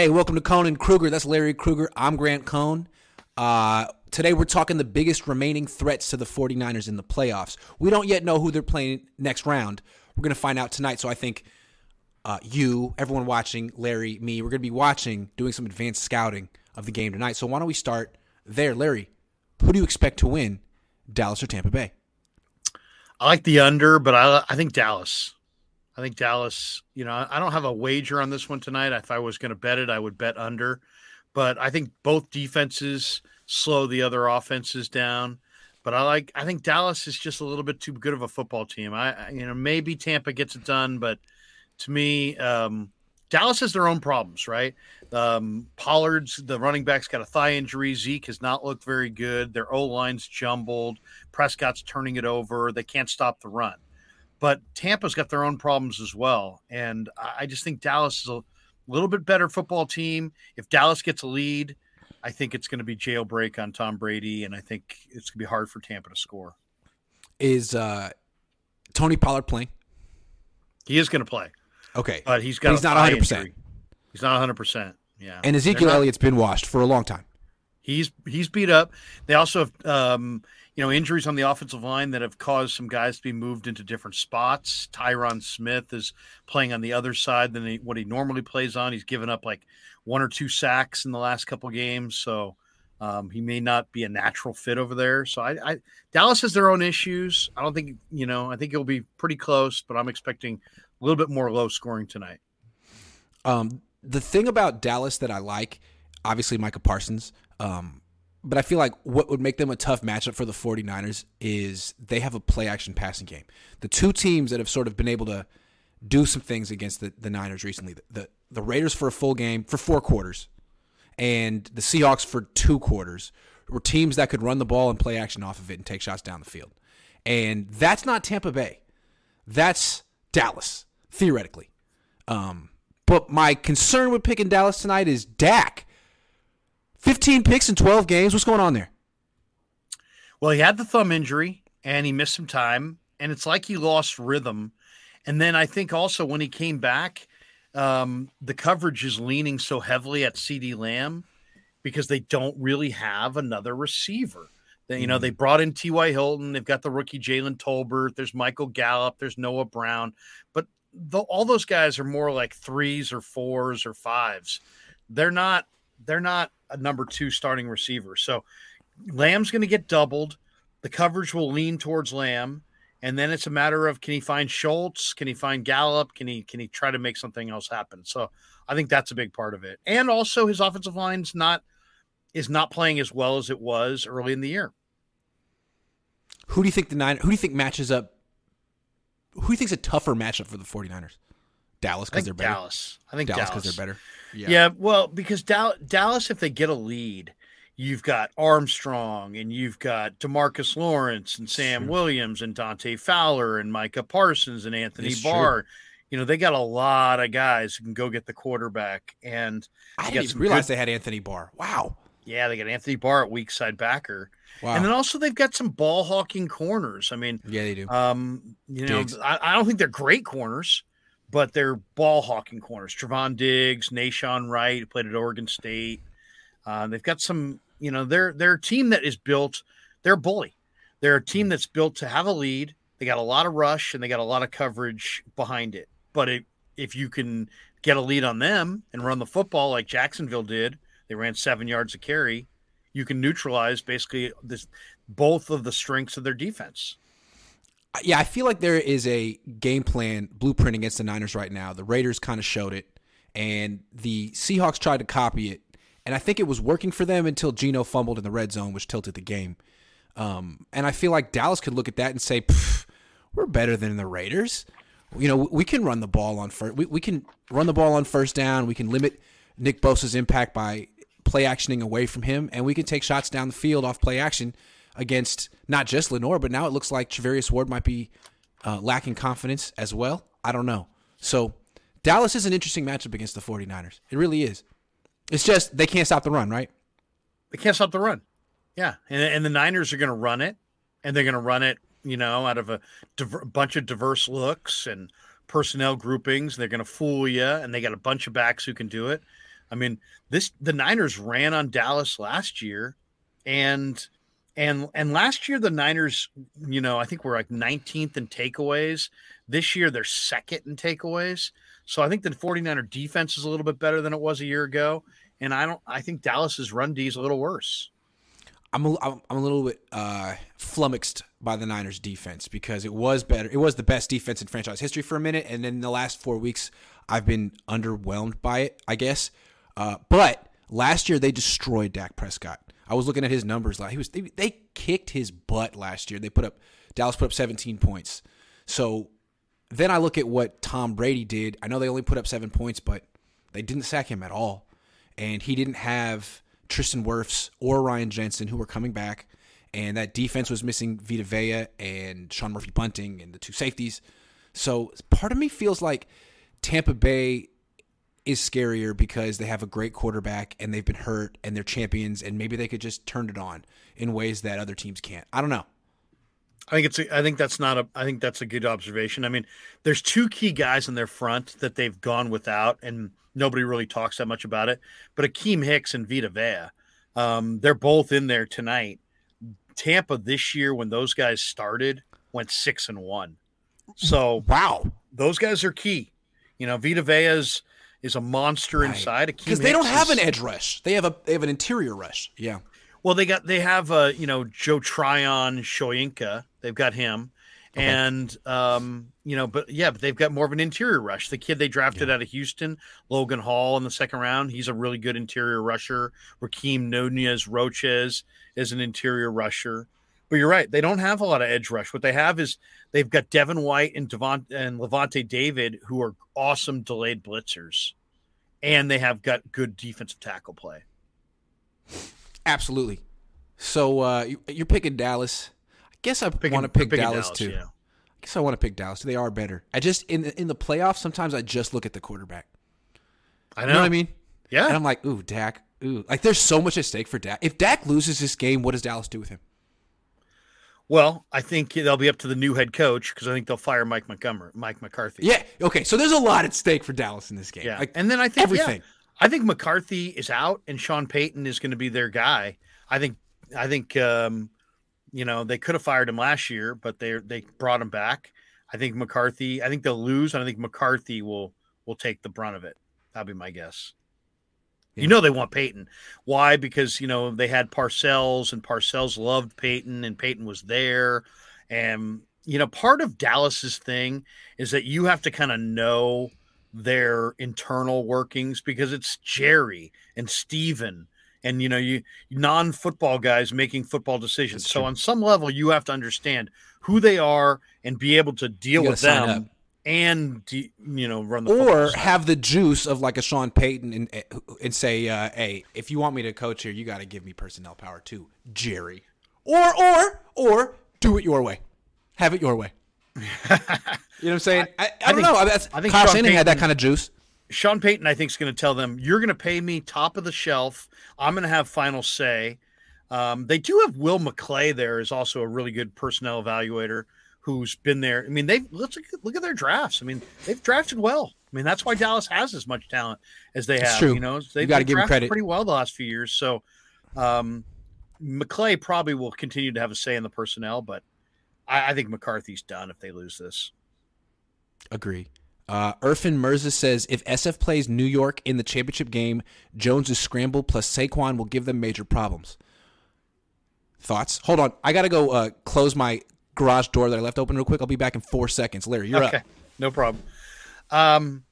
Hey, welcome to Conan Krueger. That's Larry Krueger. I'm Grant Cohn. Uh, today we're talking the biggest remaining threats to the 49ers in the playoffs. We don't yet know who they're playing next round. We're going to find out tonight. So I think uh, you, everyone watching, Larry, me, we're going to be watching, doing some advanced scouting of the game tonight. So why don't we start there? Larry, who do you expect to win, Dallas or Tampa Bay? I like the under, but I, I think Dallas. I think Dallas, you know, I don't have a wager on this one tonight. If I was going to bet it, I would bet under. But I think both defenses slow the other offenses down. But I like I think Dallas is just a little bit too good of a football team. I you know, maybe Tampa gets it done, but to me, um, Dallas has their own problems, right? Um, Pollard's the running back's got a thigh injury. Zeke has not looked very good. Their O line's jumbled. Prescott's turning it over. They can't stop the run. But Tampa's got their own problems as well. And I just think Dallas is a little bit better football team. If Dallas gets a lead, I think it's going to be jailbreak on Tom Brady, and I think it's going to be hard for Tampa to score. Is uh, Tony Pollard playing? He is going to play. Okay, but he's got. He's not 100. percent He's not 100. percent Yeah. And Ezekiel not, Elliott's been washed for a long time. He's he's beat up. They also have um, you know injuries on the offensive line that have caused some guys to be moved into different spots. Tyron Smith is playing on the other side than he, what he normally plays on. He's given up like one or two sacks in the last couple games, so um, he may not be a natural fit over there. So I, I, Dallas has their own issues. I don't think you know. I think it'll be pretty close, but I'm expecting a little bit more low scoring tonight. Um, the thing about Dallas that I like, obviously Micah Parsons, um, but I feel like what would make them a tough matchup for the 49ers is they have a play action passing game. The two teams that have sort of been able to do some things against the, the Niners recently, the, the, Raiders for a full game, for four quarters, and the Seahawks for two quarters, were teams that could run the ball and play action off of it and take shots down the field. And that's not Tampa Bay. That's Dallas theoretically. Um, but my concern with picking Dallas tonight is Dak. 15 picks in 12 games. What's going on there? Well, he had the thumb injury and he missed some time, and it's like he lost rhythm. And then I think also when he came back, um, the coverage is leaning so heavily at CeeDee Lamb because they don't really have another receiver. They, you know, they mm. brought in T.Y. Hilton. They've got the rookie Jalen Tolbert. There's Michael Gallup. There's Noah Brown. But the, all those guys are more like threes or fours or fives. They're not. They're not a number two starting receiver. So Lamb's going to get doubled. The coverage will lean towards Lamb, and then it's a matter of can he find Schultz? Can he find Gallup? Can he can he try to make something else happen? So I think that's a big part of it. And also his offensive line's not is not playing as well as it was early in the year. Who do you think the nine? Who do you think matches up who do you think's a tougher matchup for the 49ers? Dallas because they're better. Dallas. I think Dallas because they're better. Yeah. yeah, well, because Dallas, if they get a lead, you've got Armstrong and you've got Demarcus Lawrence and Sam true. Williams and Dante Fowler and Micah Parsons and Anthony it's Barr. True. You know, they got a lot of guys who can go get the quarterback. And I didn't realize good... they had Anthony Barr. Wow. Yeah, they got Anthony Barr at weak side backer. Wow. And then also they've got some ball hawking corners. I mean, yeah, they do. Um, you know, I, I, don't think they're great corners, but they're ball hawking corners. Trevon Diggs, Nahshon Wright, played at Oregon State. Uh, they've got some, you know, they're they're a team that is built. They're a bully. They're a team that's built to have a lead. They got a lot of rush and they got a lot of coverage behind it. But it, if you can get a lead on them and run the football like Jacksonville did, they ran seven yards a carry you can neutralize basically this both of the strengths of their defense. Yeah, I feel like there is a game plan blueprint against the Niners right now. The Raiders kind of showed it, and the Seahawks tried to copy it, and I think it was working for them until Geno fumbled in the red zone, which tilted the game. Um, and I feel like Dallas could look at that and say, "We're better than the Raiders." You know, we can run the ball on first. We, we can run the ball on first down. We can limit Nick Bosa's impact by play actioning away from him, and we can take shots down the field off play action against not just Lenoir, but now it looks like Charvarius Ward might be uh, lacking confidence as well. I don't know. So Dallas is an interesting matchup against the 49ers. It really is. It's just they can't stop the run, right? They can't stop the run. Yeah, and, and the Niners are going to run it, and they're going to run it, you know, out of a diver- bunch of diverse looks and personnel groupings. They're going to fool you, and they got a bunch of backs who can do it. I mean, this the Niners ran on Dallas last year, and and and last year the Niners, you know, I think we're like 19th in takeaways. This year they're second in takeaways. So I think the 49er defense is a little bit better than it was a year ago. And I don't I think Dallas's run D is a little worse. I'm a, I'm a little bit uh, flummoxed by the Niners defense because it was better. It was the best defense in franchise history for a minute, and then the last four weeks I've been underwhelmed by it. I guess, uh, but last year they destroyed Dak Prescott. I was looking at his numbers. Like he was, they, they kicked his butt last year. They put up Dallas put up 17 points. So then I look at what Tom Brady did. I know they only put up seven points, but they didn't sack him at all, and he didn't have Tristan Wirfs or Ryan Jensen who were coming back, and that defense was missing Vita Vea and Sean Murphy Bunting and the two safeties. So part of me feels like Tampa Bay is scarier because they have a great quarterback and they've been hurt and they're champions and maybe they could just turn it on in ways that other teams can't. I don't know. I think it's. A, I think that's not a. I think that's a good observation. I mean, there's two key guys in their front that they've gone without, and nobody really talks that much about it. But Akiem Hicks and Vita Vea, um, they're both in there tonight. Tampa this year, when those guys started, went six and one. So wow, those guys are key. You know, Vita Vea's is a monster right. inside. Because they don't have is, an edge rush; they have a they have an interior rush. Yeah. Well, they got they have uh, you know Joe Tryon Shoyinka. They've got him. Okay. And um, you know, but yeah, but they've got more of an interior rush. The kid they drafted yeah. out of Houston, Logan Hall, in the second round, he's a really good interior rusher. Rakeem Nunez Roches is an interior rusher. But you're right, they don't have a lot of edge rush. What they have is they've got Devin White and Devon and Lavonte David, who are awesome delayed blitzers, and they have got good defensive tackle play. Absolutely. So uh, you're picking Dallas I guess I want to pick Dallas, Dallas, too. Yeah. I guess I want to pick Dallas. They are better. I just in the, in the playoffs sometimes I just look at the quarterback. I know, you know what I mean. Yeah, and I'm like, ooh, Dak. Ooh, like there's so much at stake for Dak. If Dak loses this game, what does Dallas do with him? Well, I think they'll be up to the new head coach because I think they'll fire Mike Montgomery, Mike McCarthy. Yeah. Okay. So there's a lot at stake for Dallas in this game. Yeah. Like, and then I think everything. Yeah, I think McCarthy is out and Sean Payton is going to be their guy. I think. I think. Um, you know, they could have fired him last year, but they they brought him back. I think McCarthy. I think they'll lose, and I think McCarthy will will take the brunt of it. That'd be my guess. Yeah. You know they want Peyton. Why? Because you know they had Parcells, and Parcells loved Peyton, and Peyton was there. And you know, part of Dallas's thing is that you have to kind of know their internal workings because it's Jerry and Stephen and you know you non-football guys making football decisions so on some level you have to understand who they are and be able to deal with them and you know run the or have the juice of like a Sean Payton and eh, and say uh, hey if you want me to coach here you got to give me personnel power too Jerry. Or or or do it your way. Have it your way. You know what I'm saying? I, I, I, don't think, know. That's, I think Kyle Shanahan Payton, had that kind of juice. Sean Payton, I think, is going to tell them, you're going to pay me top of the shelf. I'm going to have final say. Um, they do have Will McClay there, is also a really good personnel evaluator who's been there. I mean, they've let's look, look at their drafts. I mean, they've drafted well. I mean, that's why Dallas has as much talent as they have. True. You know, they've, got to give credit pretty well the last few years. So, um, McClay probably will continue to have a say in the personnel, but I, I think McCarthy's done if they lose this. Agree. Uh, Irfin Mirza says if SF plays New York in the championship game, Jones's scramble plus Saquon will give them major problems. Thoughts? Hold on. I got to go uh, close my garage door that I left open real quick. I'll be back in four seconds. Larry, you're okay. up. No problem. Um,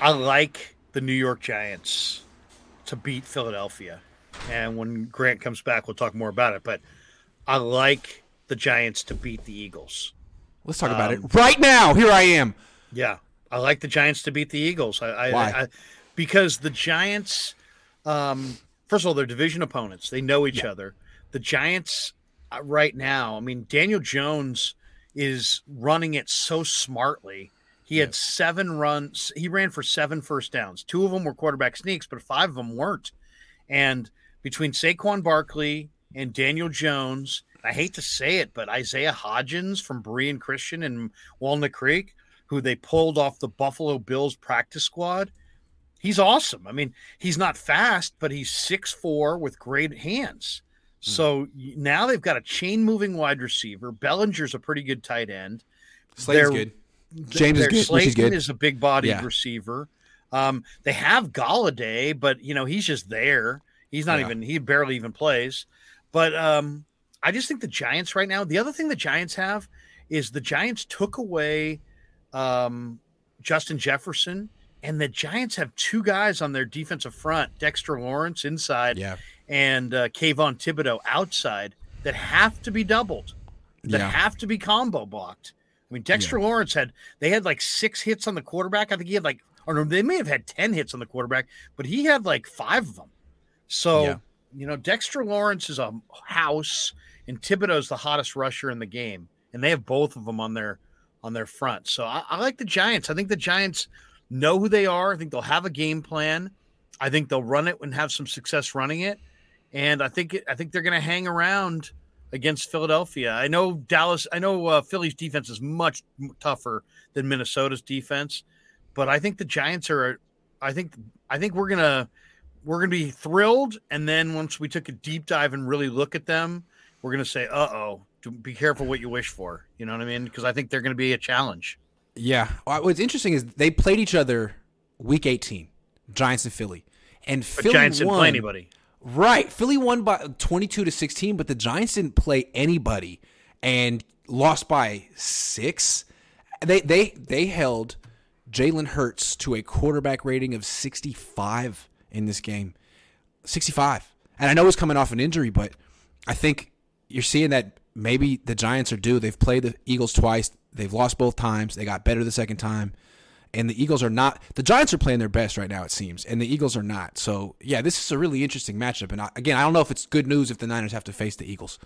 I like the New York Giants to beat Philadelphia. And when Grant comes back, we'll talk more about it. But I like the Giants to beat the Eagles. Let's talk um, about it right now. Here I am. Yeah, I like the Giants to beat the Eagles. I, I, Why? I because the Giants, um, first of all, they're division opponents. They know each yeah. other. The Giants Uh, right now, I mean, Daniel Jones is running it so smartly. He had seven runs. He ran for seven first downs. Two of them were quarterback sneaks, but five of them weren't. And between Saquon Barkley and Daniel Jones, I hate to say it, but Isaiah Hodgins from Berean Christian and Walnut Creek, who they pulled off the Buffalo Bills practice squad. he's awesome. I mean, he's not fast, but he's six four with great hands. Hmm. So mm. now they've got a chain moving wide receiver. Bellinger's a pretty good tight end. Slayton's good. James is good. Slayton is good. is a big bodied yeah. receiver. Um, they have Golladay, but you know he's just there. He's not yeah. even. He barely even plays. But um, I just think the Giants right now. The other thing the Giants have is the Giants took away um, Justin Jefferson, and the Giants have two guys on their defensive front: Dexter Lawrence inside, yeah. And uh, Kayvon Thibodeaux outside that have to be doubled, that yeah. have to be combo blocked. I mean, Dexter yeah. Lawrence had they had like six hits on the quarterback. I think he had like, or no, they may have had ten hits on the quarterback, but he had like five of them. So yeah. you know, Dexter Lawrence is a house, and Thibodeaux's the hottest rusher in the game, and they have both of them on their on their front. So I, I like the Giants. I think the Giants know who they are. I think they'll have a game plan. I think they'll run it and have some success running it. And I think I think they're going to hang around against Philadelphia. I know Dallas. I know uh, Philly's defense is much tougher than Minnesota's defense, but I think the Giants are. I think I think we're gonna we're gonna be thrilled, and then once we took a deep dive and really look at them, we're gonna say, "Uh oh, be careful what you wish for." You know what I mean? Because I think they're gonna be a challenge. Yeah. What's interesting is they played each other week 18, Giants and Philly, and but Philly Giants didn't play anybody. Right. Philly won by 22 to 16, but the Giants didn't play anybody and lost by 6. They they they held Jalen Hurts to a quarterback rating of 65 in this game. 65. And I know he's coming off an injury, but I think you're seeing that maybe the Giants are due. They've played the Eagles twice. They've lost both times. They got better the second time and the Eagles are not. The Giants are playing their best right now, it seems, and the Eagles are not. So yeah, this is a really interesting matchup. And I, again, I don't know if it's good news if the Niners have to face the Eagles.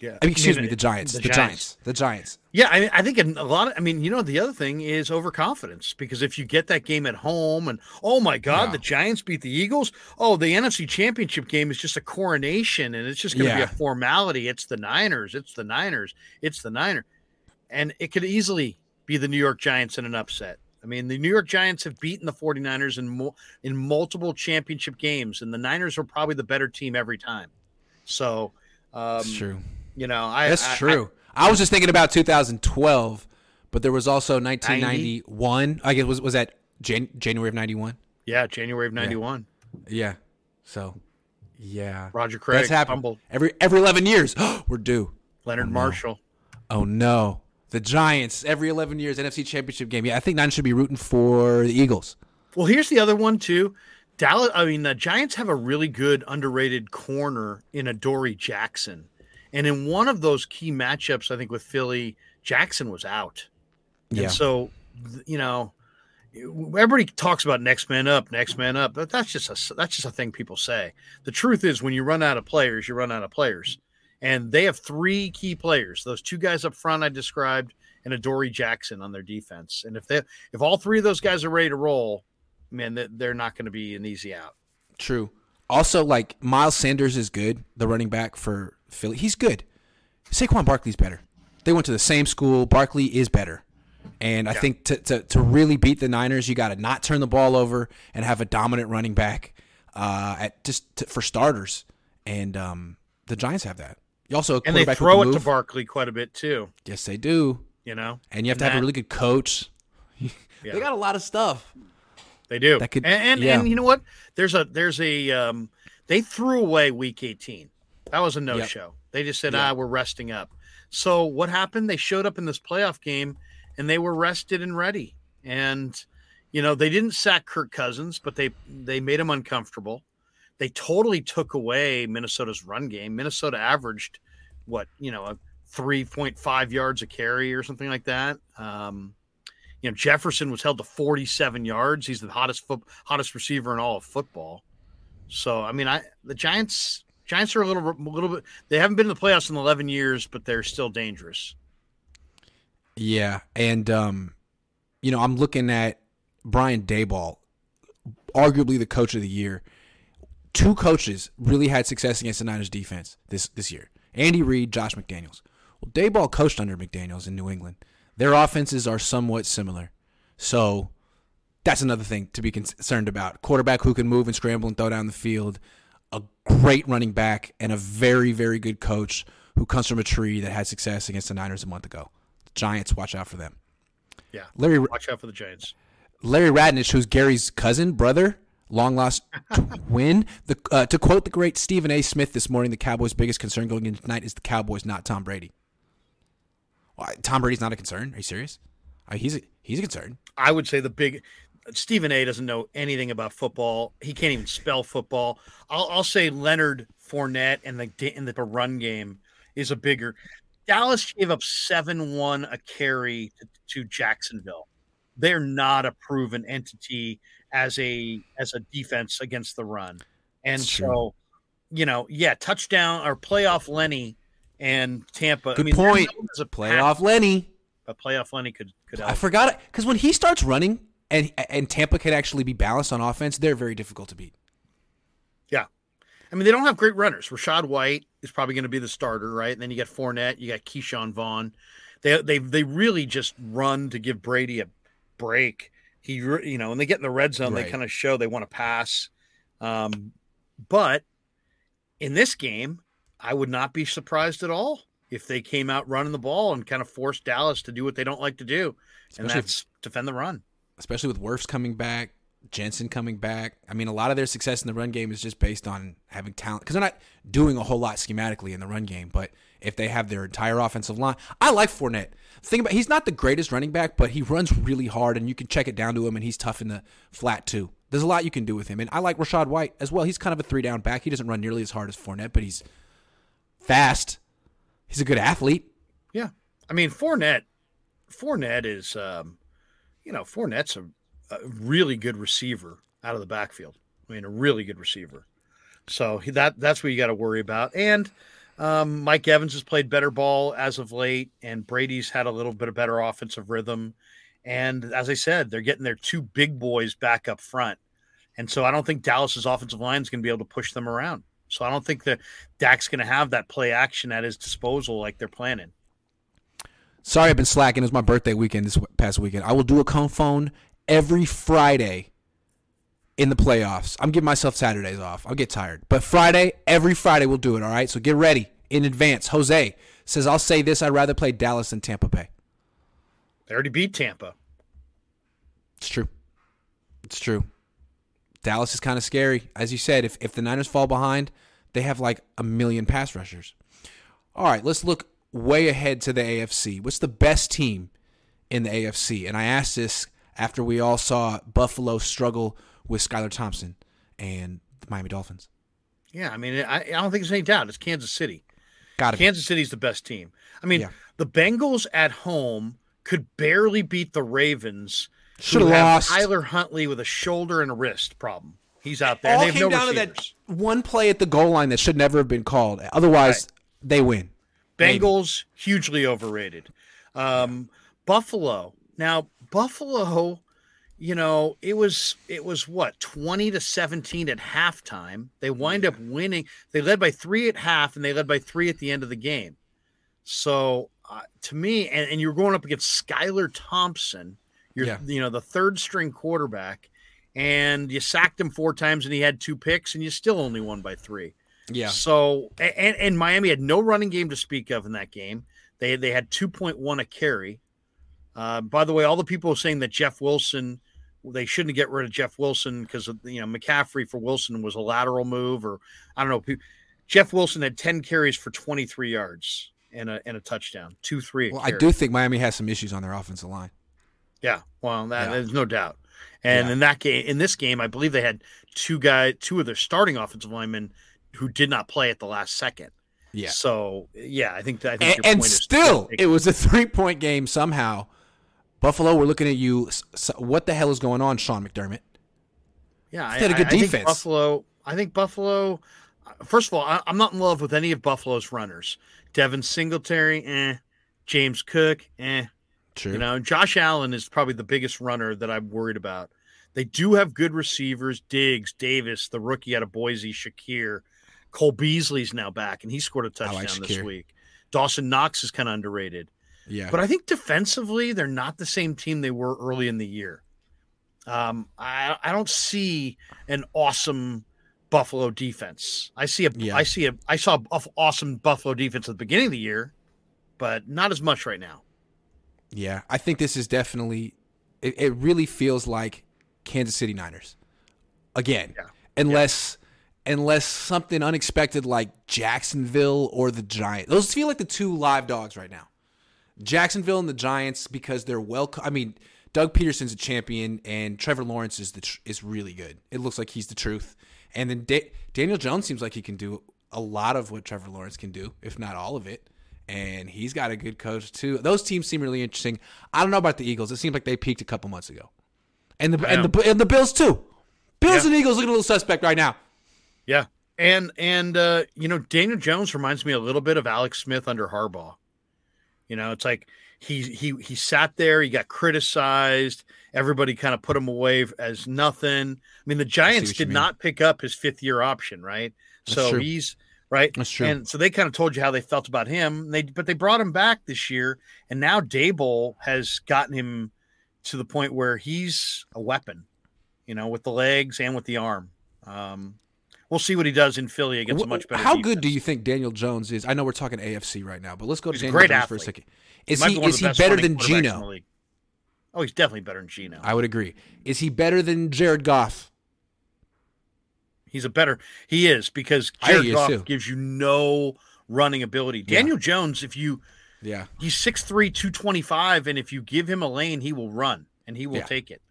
Yeah, I mean, excuse me, the Giants, the, the Giants. Giants. the Giants. Yeah, I, mean, I think a lot of. I mean, you know, the other thing is overconfidence because if you get that game at home and oh my God, yeah. the Giants beat the Eagles. Oh, the NFC Championship game is just a coronation and it's just going to yeah. be a formality. It's the Niners. It's the Niners. It's the Niners, and it could easily be the New York Giants in an upset. I mean, the New York Giants have beaten the 49ers in mo- in multiple championship games, and the Niners are probably the better team every time. So, um, that's true. You know, I, that's I, true. I, I, was just thinking about 2012, but there was also 1991. 90? I guess was was that Jan- January of 91? Yeah, January of 91. Yeah. yeah. So, yeah. Roger Craig that's happened. Every every 11 years, we're due. Leonard oh, no. Marshall. Oh no. The Giants every 11 years NFC Championship game. Yeah, I think nine should be rooting for the Eagles. Well, here's the other one too. Dallas. I mean, the Giants have a really good underrated corner in Adoree Jackson, and in one of those key matchups, I think with Philly, Jackson was out. Yeah. And so, you know, everybody talks about next man up, next man up. But that's just a that's just a thing people say. The truth is, when you run out of players, you run out of players. And they have three key players: those two guys up front I described, and Adoree Jackson on their defense. And if they if all three of those guys are ready to roll, man, they're not going to be an easy out. True. Also, like Miles Sanders is good, the running back for Philly. He's good. Saquon Barkley's better. They went to the same school. Barkley is better. And I yeah. think to, to, to really beat the Niners, you got to not turn the ball over and have a dominant running back uh, at just to, for starters. And um, the Giants have that. You also and they throw it to Barkley quite a bit too. Yes, they do. You know, and you have and to have a really good coach. yeah. They got a lot of stuff. They do. That could, and and, yeah. and you know what? There's a there's a um, they threw away week 18. That was a no yep. show. They just said, yep. ah, we're resting up. So what happened? They showed up in this playoff game and they were rested and ready. And you know, they didn't sack Kirk Cousins, but they they made him uncomfortable they totally took away Minnesota's run game. Minnesota averaged what, you know, a 3.5 yards a carry or something like that. Um, you know, Jefferson was held to 47 yards. He's the hottest foot, hottest receiver in all of football. So, I mean, I the Giants Giants are a little a little bit they haven't been in the playoffs in 11 years, but they're still dangerous. Yeah, and um you know, I'm looking at Brian Daboll, arguably the coach of the year two coaches really had success against the Niners defense this this year. Andy Reid, Josh McDaniels. Well, Daboll coached under McDaniels in New England. Their offenses are somewhat similar. So That's another thing to be concerned about. Quarterback who can move and scramble and throw down the field. A great running back and a very, very good coach who comes from a tree that had success against the Niners a month ago. Giants, watch out for them. Yeah. Larry, watch out for the Giants. Larry Radnich, who's Gary's cousin, brother, long lost twin. The, uh, to quote the great Stephen A. Smith this morning, the Cowboys' biggest concern going into tonight is the Cowboys, not Tom Brady. Well, Tom Brady's not a concern. Are you serious? He's a, he's a concern. I would say the big Stephen A. doesn't know anything about football. He can't even spell football. I'll, I'll say Leonard Fournette and the in the run game is a bigger. Dallas gave up seven one a carry to, to Jacksonville. They're not a proven entity as a as a defense against the run, and That's so true. you know, yeah, touchdown or playoff Lenny and Tampa. Good I mean, point. a Playoff Lenny. but playoff Lenny could could I forgot it because when he starts running and and Tampa can actually be balanced on offense, they're very difficult to beat. Yeah, I mean, they don't have great runners. Rachaad White is probably going to be the starter, right? And then you got Fournette, you got Ke'Shawn Vaughn. They they they really just run to give Brady a break. He, you know, when they get in the red zone, Right. they kind of show they want to pass. Um, but in this game, I would not be surprised at all if they came out running the ball and kind of forced Dallas to do what they don't like to do, and Especially if- that's defend the run. especially with Wirfs coming back, Jensen coming back. I mean, a lot of their success in the run game is just based on having talent because they're not doing a whole lot schematically in the run game. But if they have their entire offensive line, I like Fournette. Think about he's not the greatest running back, but he runs really hard and you can check it down to him, and he's tough in the flat too. There's a lot you can do with him, and I like Rachaad White as well. He's kind of a three down back. He doesn't run nearly as hard as Fournette, but he's fast. He's a good athlete. Yeah, I mean Fournette. Fournette is, um, you know, Fournette's a, a really good receiver out of the backfield. I mean, a really good receiver. So that that's what you got to worry about. And um, Mike Evans has played better ball as of late, and Brady's had a little bit of better offensive rhythm. And as I said, they're getting their two big boys back up front. And so I don't think Dallas's offensive line is going to be able to push them around. So I don't think that Dak's going to have that play action at his disposal like they're planning. Sorry, I've been slacking. It was my birthday weekend this past weekend. I will do a cone phone every Friday in the playoffs. I'm giving myself Saturdays off. I'll get tired. But Friday, every Friday, we'll do it, all right? So get ready in advance. Jose says, I'll say this I'd rather play Dallas than Tampa Bay. They already beat Tampa. It's true. It's true. Dallas is kind of scary. As you said, if, if the Niners fall behind, they have like a million pass rushers. All right, let's look way ahead to the AFC. What's the best team in the AFC? And I asked this after we all saw Buffalo struggle with Skylar Thompson and the Miami Dolphins. Yeah, I mean, I, I don't think there's any doubt. It's Kansas City. Got it. Kansas City's the best team. I mean, Yeah. the Bengals at home could barely beat the Ravens. Should have lost. Tyler Huntley with a shoulder and a wrist problem. He's out there. all and they have came no down receivers. to that one play at the goal line that should never have been called. Otherwise, they win. Maybe. Bengals hugely overrated. Um, Buffalo. Now Buffalo, you know, it was it was what twenty to seventeen at halftime. They wind up winning. They led by three at half, and they led by three at the end of the game. So uh, to me, and, and you're going up against Skylar Thompson, you're Yeah. you know the third string quarterback, and you sacked him four times, and he had two picks, and you still only won by three. Yeah. So and, and Miami had no running game to speak of in that game. They they had 2.1 a carry. Uh, by the way, all the people saying that Jeff Wilson, they shouldn't get rid of Jeff Wilson because you know McCaffrey for Wilson was a lateral move, or I don't know. Jeff Wilson had 10 carries for 23 yards and a and a touchdown, two three. Well, I do think Miami has some issues on their offensive line. Yeah, well, that, Yeah. there's no doubt. And Yeah. in that game, in this game, I believe they had two guy, two of their starting offensive linemen who did not play at the last second. Yeah. So yeah, I think that. I think and, your and still, it was a three point game somehow. Buffalo, we're looking at you. S- s- What the hell is going on, Sean McDermott? yeah, I, had a good I- I think defense. Buffalo. I think Buffalo. First of all, I, I'm not in love with any of Buffalo's runners. Devin Singletary, eh. James Cook, eh. True. You know, Josh Allen is probably the biggest runner that I'm worried about. They do have good receivers: Diggs, Davis, the rookie out of Boise, Shakir, Cole Beasley's now back, and he scored a touchdown like this week. Dawson Knox is kind of underrated. Yeah. But I think defensively, they're not the same team they were early in the year. Um, I I don't see an awesome Buffalo defense. I see a Yeah. I see a I saw a awesome Buffalo defense at the beginning of the year, but not as much right now. Yeah, I think this is definitely. It, it really feels like Kansas City Niners again, Yeah. unless unless something unexpected like Jacksonville or the Giants. Those feel like the two live dogs right now. Jacksonville and the Giants because they're well. co- I mean, Doug Pederson's a champion, and Trevor Lawrence is the tr- is really good. It looks like he's the truth. And then da- Daniel Jones seems like he can do a lot of what Trevor Lawrence can do, if not all of it. And he's got a good coach too. Those teams seem really interesting. I don't know about the Eagles. It seems like they peaked a couple months ago, and the and the and the Bills too. Bills Yeah. and Eagles looking a little suspect right now. Yeah. And and uh, you know, Daniel Jones reminds me a little bit of Alex Smith under Harbaugh. You know, it's like he he he sat there, he got criticized, everybody kind of put him away as nothing. I mean, the Giants did not pick up his fifth year option, right? That's so true. he's right. That's true. And so they kind of told you how they felt about him. They but they brought him back this year, and now Daboll has gotten him to the point where he's a weapon, you know, with the legs and with the arm. Um, we'll see what he does in Philly against a much better. How good do you think Daniel Jones is? I know we're talking AFC right now, but let's go to He's Daniel Jones for a second. Is he be is he better than quarterbacks in the Geno? league. Oh, he's definitely better than Geno. I would agree. Is he better than Jared Goff? He's a better. He is because Jared is Goff too. gives you no running ability. Yeah. Daniel Jones, if you Yeah. he's 6'3", 225, and if you give him a lane, he will run and he will Yeah. take it.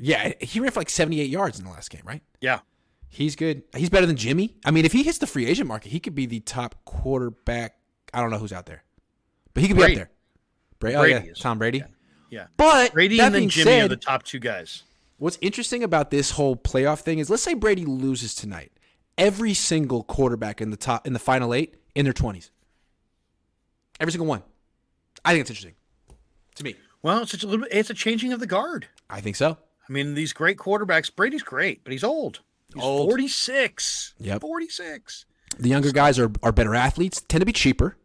Yeah, he ran for like 78 yards in the last game, right? Yeah. He's good. He's better than Jimmy. I mean, if he hits the free agent market, he could be the top quarterback. I don't know who's out there, but he could be Brady. up there. Oh, Brady, oh yeah. Tom Brady. Yeah. Yeah. But Brady and then Jimmy said, are the top two guys. what's interesting about this whole playoff thing is, let's say Brady loses tonight. Every single quarterback in the top in the final eight in their 20s. Every single one. I think it's interesting. To me, Well, it's a little bit. It's a changing of the guard. I think so. I mean, these great quarterbacks. Brady's great, but he's old. He's Old. 46. Yep. 46. The younger guys are, are better athletes, tend to be cheaper,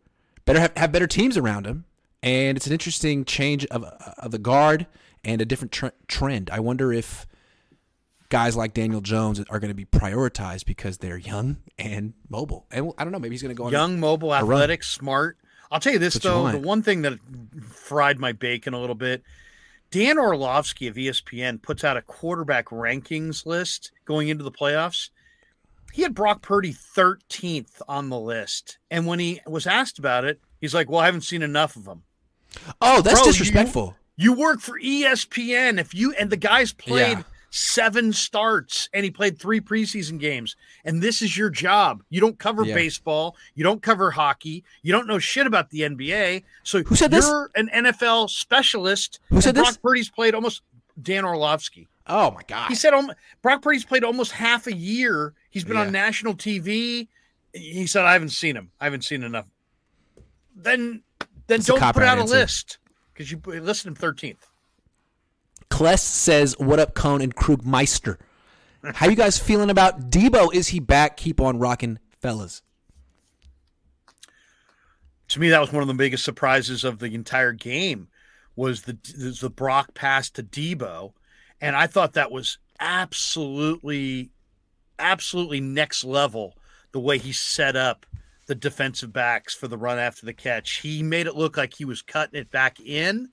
better have, have better teams around them, and it's an interesting change of of the guard and a different tre- trend. I wonder if guys like Daniel Jones are going to be prioritized because they're young and mobile. And I don't know, maybe he's going to go on Young, mobile, run. athletic, smart. I'll tell you this That's though, the one thing that fried my bacon a little bit. Dan Orlovsky of ESPN puts out a quarterback rankings list going into the playoffs. He had Brock Purdy 13th on the list. And when he was asked about it, he's like, Well, I haven't seen enough of him. Oh, that's Bro, disrespectful. You work for ESPN. If you and the guy's played Yeah. Seven starts and he played three preseason games, and this is your job. You don't cover Yeah. baseball, you don't cover hockey, you don't know shit about the NBA. So Who said you're this? an NFL specialist. Who said Brock this? Purdy's played almost Dan Orlovsky. Oh my god. He said um, Brock Purdy's played almost half a year. He's been Yeah. on national TV. He said, I haven't seen him. I haven't seen enough. Then then It's don't put out a list because you listed him 13th. Kless says, "What up, Cohn and Krugmeister? How you guys feeling about Deebo? Is he back? Keep on rocking, fellas." to me that was one of the biggest surprises of the entire game was the was the Brock pass to Deebo and I thought that was absolutely absolutely next level the way he set up the defensive backs for the run after the catch. He made it look like he was cutting it back in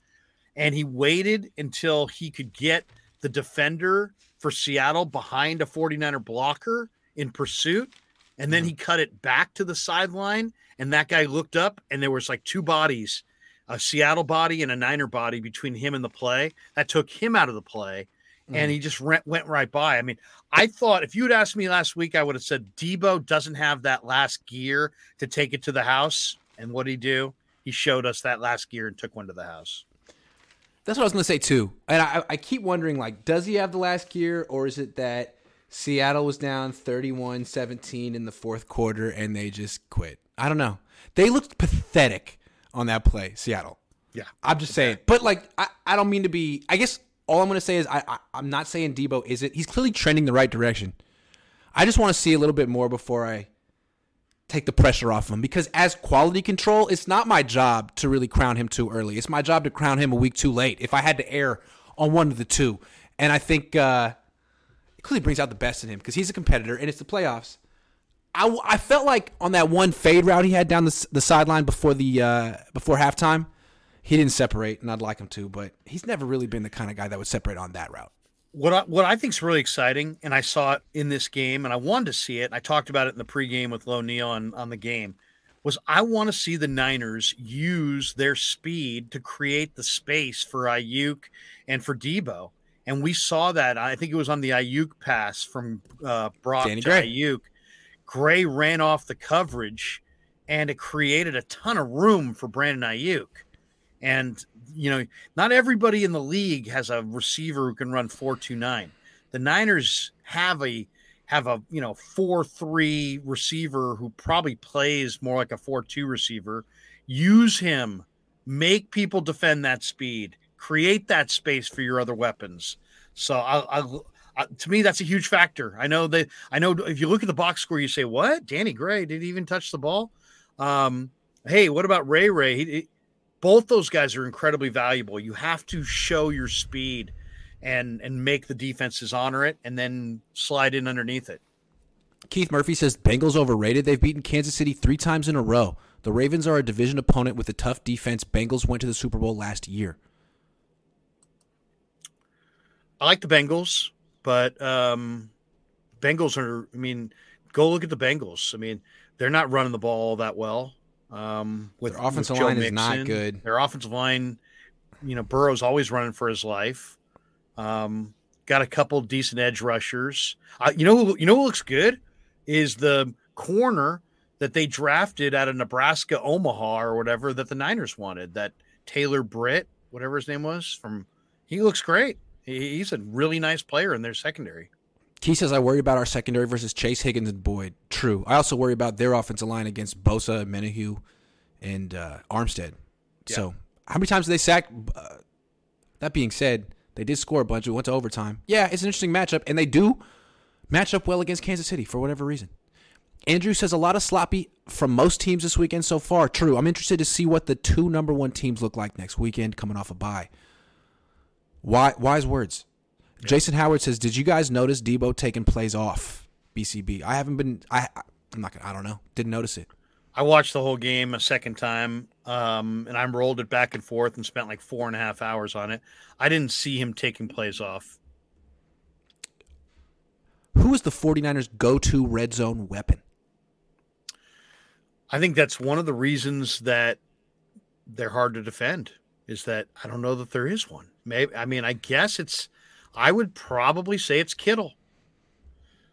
and he waited until he could get the defender for Seattle behind a 49er blocker in pursuit and then mm-hmm. he cut it back to the sideline and that guy looked up and there was like two bodies a seattle body and a niner body between him and the play. That took him out of the play and mm. he just went, went right by. I mean i thought if you had asked me last week i would have said deebo doesn't have that last gear to take it to the house. And what did he do? He showed us that last gear and took one to the house That's what I was going to say too. And I, I keep wondering, like, does he have the last gear, or is it that Seattle was down 31-17 in the fourth quarter and they just quit? I don't know. They looked pathetic on that play, Seattle. yeah I'm just saying. But like, I, I don't mean to be. I guess all I'm going to say is I, I I'm not saying Deebo is it. He's clearly trending the right direction. I just want to see a little bit more before I take the pressure off him because as quality control, it's not my job to really crown him too early. It's my job to crown him a week too late. If I had to err on one of the two, and I think uh, it clearly brings out the best in him because he's a competitor, and it's the playoffs. I, I felt like on that one fade route he had down the, the sideline before the uh, before halftime, he didn't separate, and I'd like him to, but he's never really been the kind of guy that would separate on that route. What I, what I think is really exciting, and I saw it in this game, and I wanted to see it. And I talked about it in the pregame with Low Neal on, on the game. Was I want to see the Niners use their speed to create the space for Aiyuk and for Deebo, and we saw that. I think it was on the Aiyuk pass from uh, Brock Danny to Gray. Aiyuk. Gray ran off the coverage, and it created a ton of room for Brandon Aiyuk. And you know, not everybody in the league has a receiver who can run four two nine. The Niners have a have a you know four three receiver who probably plays more like a four two receiver. Use him, make people defend that speed, create that space for your other weapons. So I, I, I, to me that's a huge factor. I know that I know if you look at the box score, you say what Danny Gray did he even touch the ball? Um, hey, what about Ray Ray? He, both those guys are incredibly valuable. You have to show your speed and and make the defenses honor it and then slide in underneath it. Keith Murphy says Bengals overrated. They've beaten Kansas City 3 times in a row. The Ravens are a division opponent with a tough defense. Bengals went to the Super Bowl last year. I like the Bengals, but um Bengals are I mean, go look at the Bengals. I mean, they're not running the ball all that well. Um, with their offensive with line Mixon. is not good. Their offensive line, you know, Burrow's always running for his life. Um, got a couple decent edge rushers. Uh, you know, who, you know who looks good is the corner that they drafted out of Nebraska, Omaha, or whatever that the Niners wanted. That Taylor Britt, whatever his name was, from he looks great. He, he's a really nice player in their secondary. Key says, I worry about our secondary versus Chase Higgins and Boyd. True. I also worry about their offensive line against Bosa, Menahu, and uh, Armstead. Yeah. So, how many times did they sack? Uh, that being said, they did score a bunch. We went to overtime. Yeah, it's an interesting matchup, and they do match up well against Kansas City for whatever reason. Andrew says a lot of sloppy from most teams this weekend so far. True. I'm interested to see what the two number one teams look like next weekend coming off a bye. Why, wise words. Jason Howard says, "Did you guys notice Deebo taking plays off BCB? I haven't been. I I'm not. gonna I don't know. Didn't notice it. I watched the whole game a second time, um, and I rolled it back and forth and spent like four and a half hours on it. I didn't see him taking plays off. Who is the 49ers' go-to red zone weapon? I think that's one of the reasons that they're hard to defend. Is that I don't know that there is one. Maybe I mean I guess it's I would probably say it's Kittle.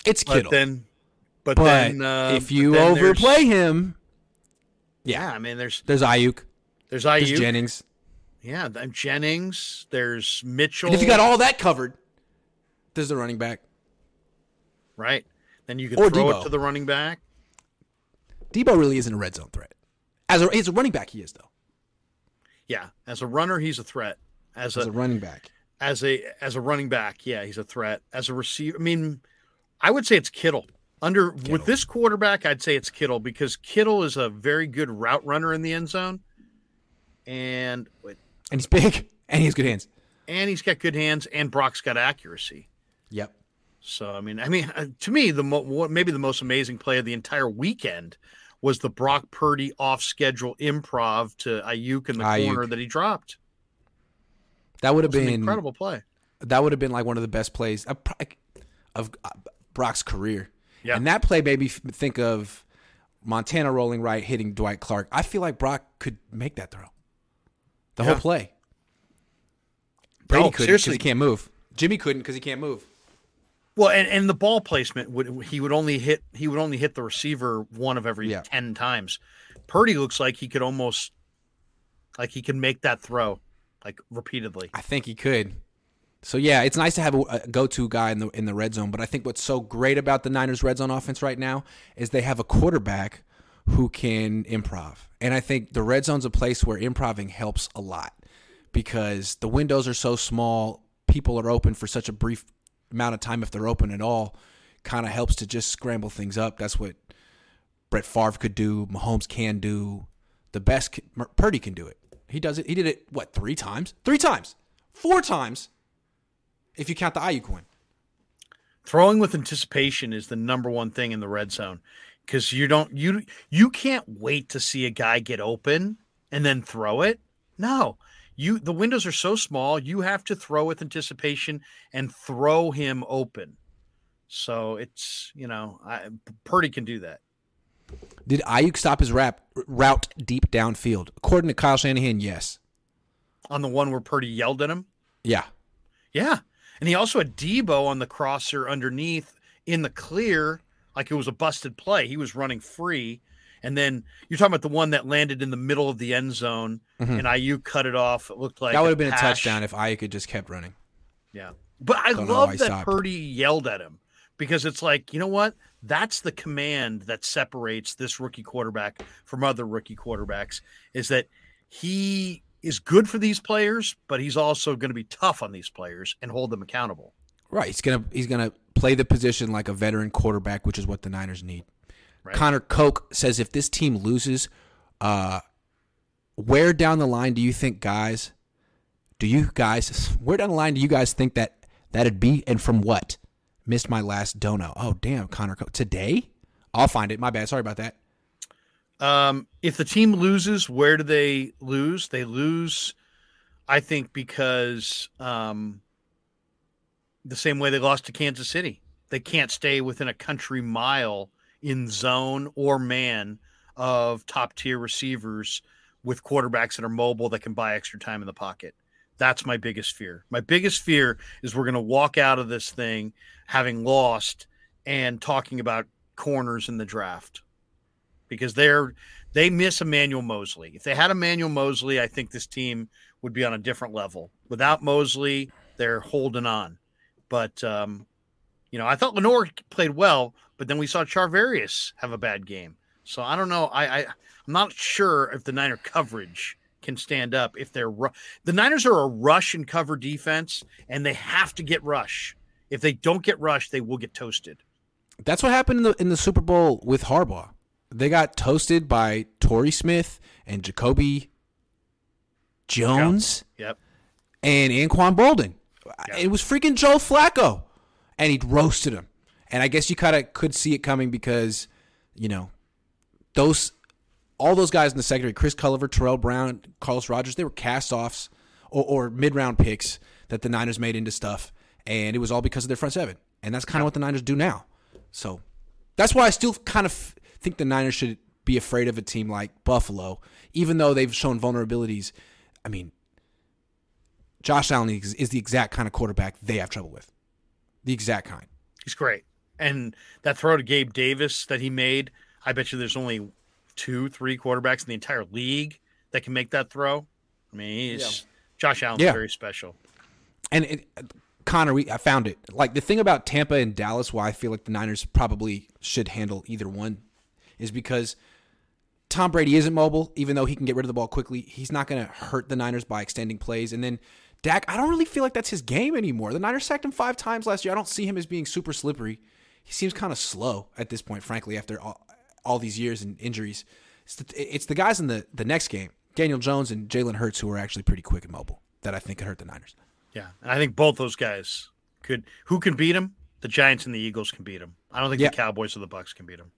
It's but Kittle. Then, but, but then uh, if you then overplay him, yeah, I mean, there's there's Aiyuk, there's Aiyuk, there's Jennings, yeah, Jennings, there's Mitchell. And if you got all that covered, there's the running back, right? Then you can or throw Deebo. it to the running back. Deebo really isn't a red zone threat. As a, he's a running back, he is though. Yeah, as a runner, he's a threat. As, as a, a running back, as a as a running back, yeah, he's a threat. As a receiver, I mean, I would say it's Kittle. Under Kittle. with this quarterback, I'd say it's Kittle because Kittle is a very good route runner in the end zone, and and he's big and he has good hands, and he's got good hands, and Brock's got accuracy. Yep. So I mean, I mean, uh, to me, the mo- maybe the most amazing play of the entire weekend was the Brock Purdy off schedule improv to Aiyuk in the Aiyuk. corner that he dropped. That would have been incredible play. That would have been like one of the best plays of, of uh, Brock's career. Yeah. And that play made me think of Montana rolling right, hitting Dwight Clark. I feel like Brock could make that throw. The yeah. whole play. Brady no, couldn't because he can't move. Jimmy couldn't because he can't move. Well, and, and the ball placement would he would only hit he would only hit the receiver one of every yeah. ten times. Purdy looks like he could almost like he can make that throw like repeatedly. I think he could. So yeah, it's nice to have a, go-to guy in the in the red zone. But I think what's so great about the Niners' red zone offense right now is they have a quarterback who can improv, and I think the red zone's a place where improving helps a lot because the windows are so small. People are open for such a brief amount of time if they're open at all. Kind of helps to just scramble things up. That's what Brett Favre could do. Mahomes can do. The best Purdy can do it. He does it. He did it what three times? Three times, four times if you count the Aiyuk win. Throwing with anticipation is the number one thing in the red zone because you don't you you can't wait to see a guy get open and then throw it. No, you the windows are so small. You have to throw with anticipation and throw him open. So it's you know I, Purdy can do that. Did Aiyuk stop his rap, route deep downfield? According to Kyle Shanahan, yes. On the one where Purdy yelled at him. Yeah. Yeah. And he also had Deebo on the crosser underneath in the clear, like it was a busted play. He was running free. And then you're talking about the one that landed in the middle of the end zone, mm-hmm. and Aiyuk cut it off. It looked like that would have been pass. a touchdown if Aiyuk had just kept running. Yeah, but I Don't love that stopped. Purdy yelled at him because it's like you know what? That's the command that separates this rookie quarterback from other rookie quarterbacks. Is that he is good for these players, but he's also going to be tough on these players and hold them accountable. Right. He's gonna he's gonna play the position like a veteran quarterback, which is what the Niners need. Right. Connor Koch says if this team loses, uh, where down the line do you think guys? Do you guys where down the line do you guys think that that'd be, and from what? Missed my last dono. Oh damn, Connor today. I'll find it. My bad. Sorry about that. Um, if the team loses, where do they lose? They lose, I think, because um, the same way they lost to Kansas City. They can't stay within a country mile in zone or man of top tier receivers with quarterbacks that are mobile that can buy extra time in the pocket. That's my biggest fear. My biggest fear is we're going to walk out of this thing having lost and talking about corners in the draft because they're they miss Emmanuel Moseley. If they had Emmanuel Moseley, I think this team would be on a different level. Without Moseley, they're holding on. But um, you know, I thought Lenoir played well, but then we saw Charvarius have a bad game. So I don't know. I, I I'm not sure if the Niner coverage can stand up if they're ru- the Niners are a rush and cover defense, and they have to get rush. If they don't get rush, they will get toasted. That's what happened in the in the Super Bowl with Harbaugh they got toasted by Torrey Smith and Jacoby Jones. Yep. And Anquan Boldin. Yep. It was freaking Joe Flacco. And he roasted him. And I guess you kind of could see it coming because, you know, those all those guys in the secondary, Chris Culliver, Terrell Brown, Carlos Rogers, they were cast offs or, or mid round picks that the Niners made into stuff. And it was all because of their front seven. And that's kind of what the Niners do now. So that's why I still kind of think the Niners should be afraid of a team like Buffalo, even though they've shown vulnerabilities. I mean, Josh Allen is, is the exact kind of quarterback they have trouble with. The exact kind. He's great. And that throw to Gabe Davis that he made, I bet you there's only two, three quarterbacks in the entire league that can make that throw. I mean, he's, yeah. Josh Allen's yeah. very special. And it, Connor, we I found it. Like the thing about Tampa and Dallas, why I feel like the Niners probably should handle either one is because Tom Brady isn't mobile, even though he can get rid of the ball quickly. He's not going to hurt the Niners by extending plays. And then Dak, I don't really feel like that's his game anymore. The Niners sacked him five times last year. I don't see him as being super slippery. He seems kind of slow at this point, frankly, after all, all these years and injuries. It's the, it's the, guys in the, the next game, Daniel Jones and Jalen Hurts, who are actually pretty quick and mobile, that I think could hurt the Niners. Yeah, and I think both those guys could. Who can beat him? The Giants and the Eagles can beat him. I don't think yeah. the Cowboys or the Bucks can beat him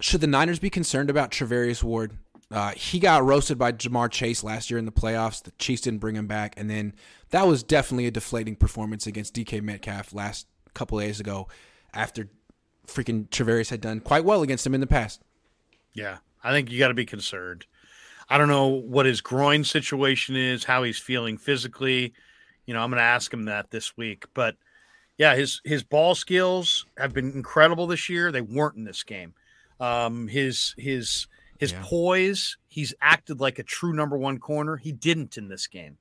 should the Niners be concerned about Charvarius Ward? Uh, he got roasted by Ja'Marr Chase last year in the playoffs. The Chiefs didn't bring him back, and then that was definitely a deflating performance against DK Metcalf last couple days ago, after freaking Charvarius had done quite well against him in the past. Yeah, I think you got to be concerned. I don't know what his groin situation is, how he's feeling physically. You know, I'm going to ask him that this week, but yeah, his his ball skills have been incredible this year. They weren't in this game. Um, his his his yeah. poise. He's acted like a true number one corner. He didn't in this game.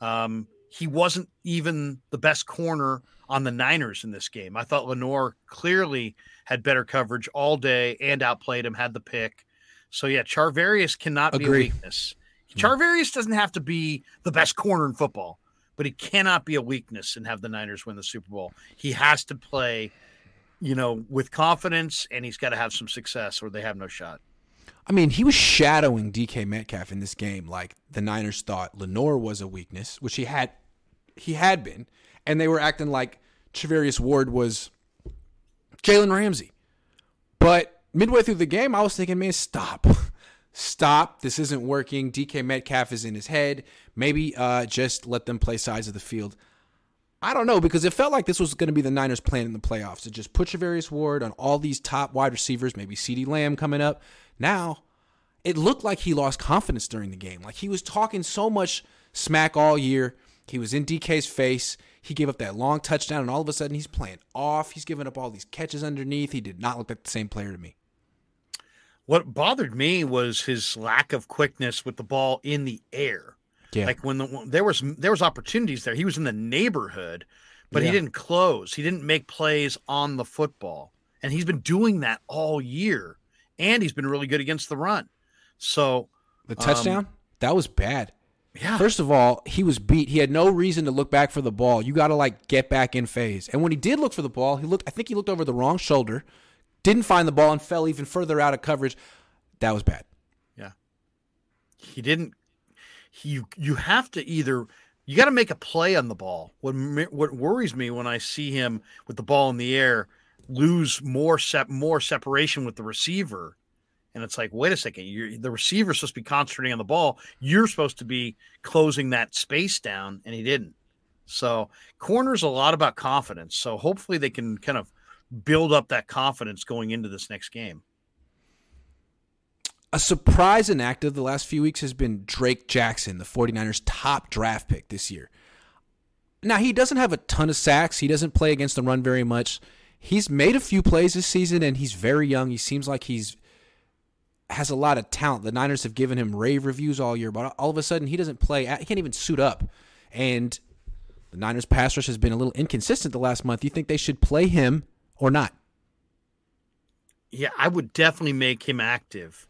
Um, he wasn't even the best corner on the Niners in this game. I thought Lenoir clearly had better coverage all day and outplayed him, had the pick. So yeah, Charvarius cannot Agree. be a weakness. Charvarius doesn't have to be the best corner in football, but he cannot be a weakness and have the Niners win the Super Bowl. He has to play you know, with confidence, and he's got to have some success, or they have no shot. I mean, he was shadowing DK Metcalf in this game. Like the Niners thought Lenoir was a weakness, which he had he had been, and they were acting like Charvarius Ward was Jalen Ramsey. But midway through the game, I was thinking, man, stop. Stop. This isn't working. DK Metcalf is in his head. Maybe uh, just let them play sides of the field. I don't know because it felt like this was going to be the Niners' plan in the playoffs to just put Charvarius Ward on all these top wide receivers, maybe CeeDee Lamb coming up. Now, it looked like he lost confidence during the game. Like he was talking so much smack all year. He was in DK's face. He gave up that long touchdown, and all of a sudden he's playing off. He's giving up all these catches underneath. He did not look like the same player to me. What bothered me was his lack of quickness with the ball in the air. Yeah. Like when, the, there was there was opportunities there, he was in the neighborhood, but yeah. he didn't close. He didn't make plays on the football, and he's been doing that all year. And he's been really good against the run. So the touchdown um, that was bad. Yeah. First of all, he was beat. He had no reason to look back for the ball. You got to like get back in phase. And when he did look for the ball, he looked. I think he looked over the wrong shoulder didn't find the ball and fell even further out of coverage. That was bad. Yeah. He didn't you you have to either you got to make a play on the ball. What what worries me when I see him with the ball in the air lose more sep- more separation with the receiver and it's like wait a second you're, the receiver's supposed to be concentrating on the ball you're supposed to be closing that space down and he didn't so corners a lot about confidence so hopefully they can kind of build up that confidence going into this next game. A surprise inactive the last few weeks has been Drake Jackson, the 49ers' top draft pick this year. Now, he doesn't have a ton of sacks. He doesn't play against the run very much. He's made a few plays this season and he's very young. He seems like he's has a lot of talent. The Niners have given him rave reviews all year, but all of a sudden he doesn't play. He can't even suit up. And the Niners pass rush has been a little inconsistent the last month. You think they should play him or not? Yeah, I would definitely make him active.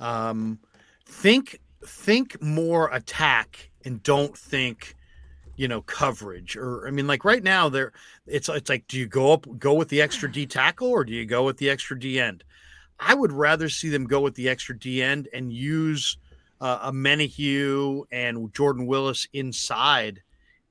Um, think think more attack and don't think you know coverage or i mean like right now there it's it's like do you go up go with the extra d tackle or do you go with the extra d end i would rather see them go with the extra d end and use uh, Omenihu and jordan willis inside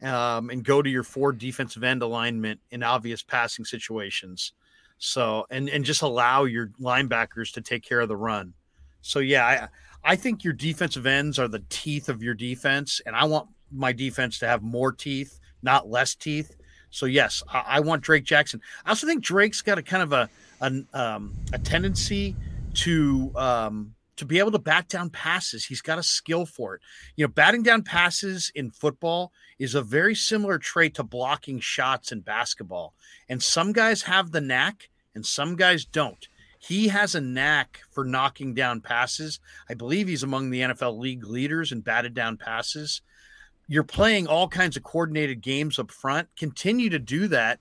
um, and go to your four defensive end alignment in obvious passing situations. So and and just allow your linebackers to take care of the run. So yeah, I I think your defensive ends are the teeth of your defense, and I want my defense to have more teeth, not less teeth. So yes, I, I want Drake Jackson. I also think Drake's got a kind of a a, um, a tendency to um, to be able to bat down passes. He's got a skill for it. You know, batting down passes in football is a very similar trait to blocking shots in basketball. And some guys have the knack and some guys don't. He has a knack for knocking down passes. I believe he's among the NFL league leaders in batted down passes. You're playing all kinds of coordinated games up front. Continue to do that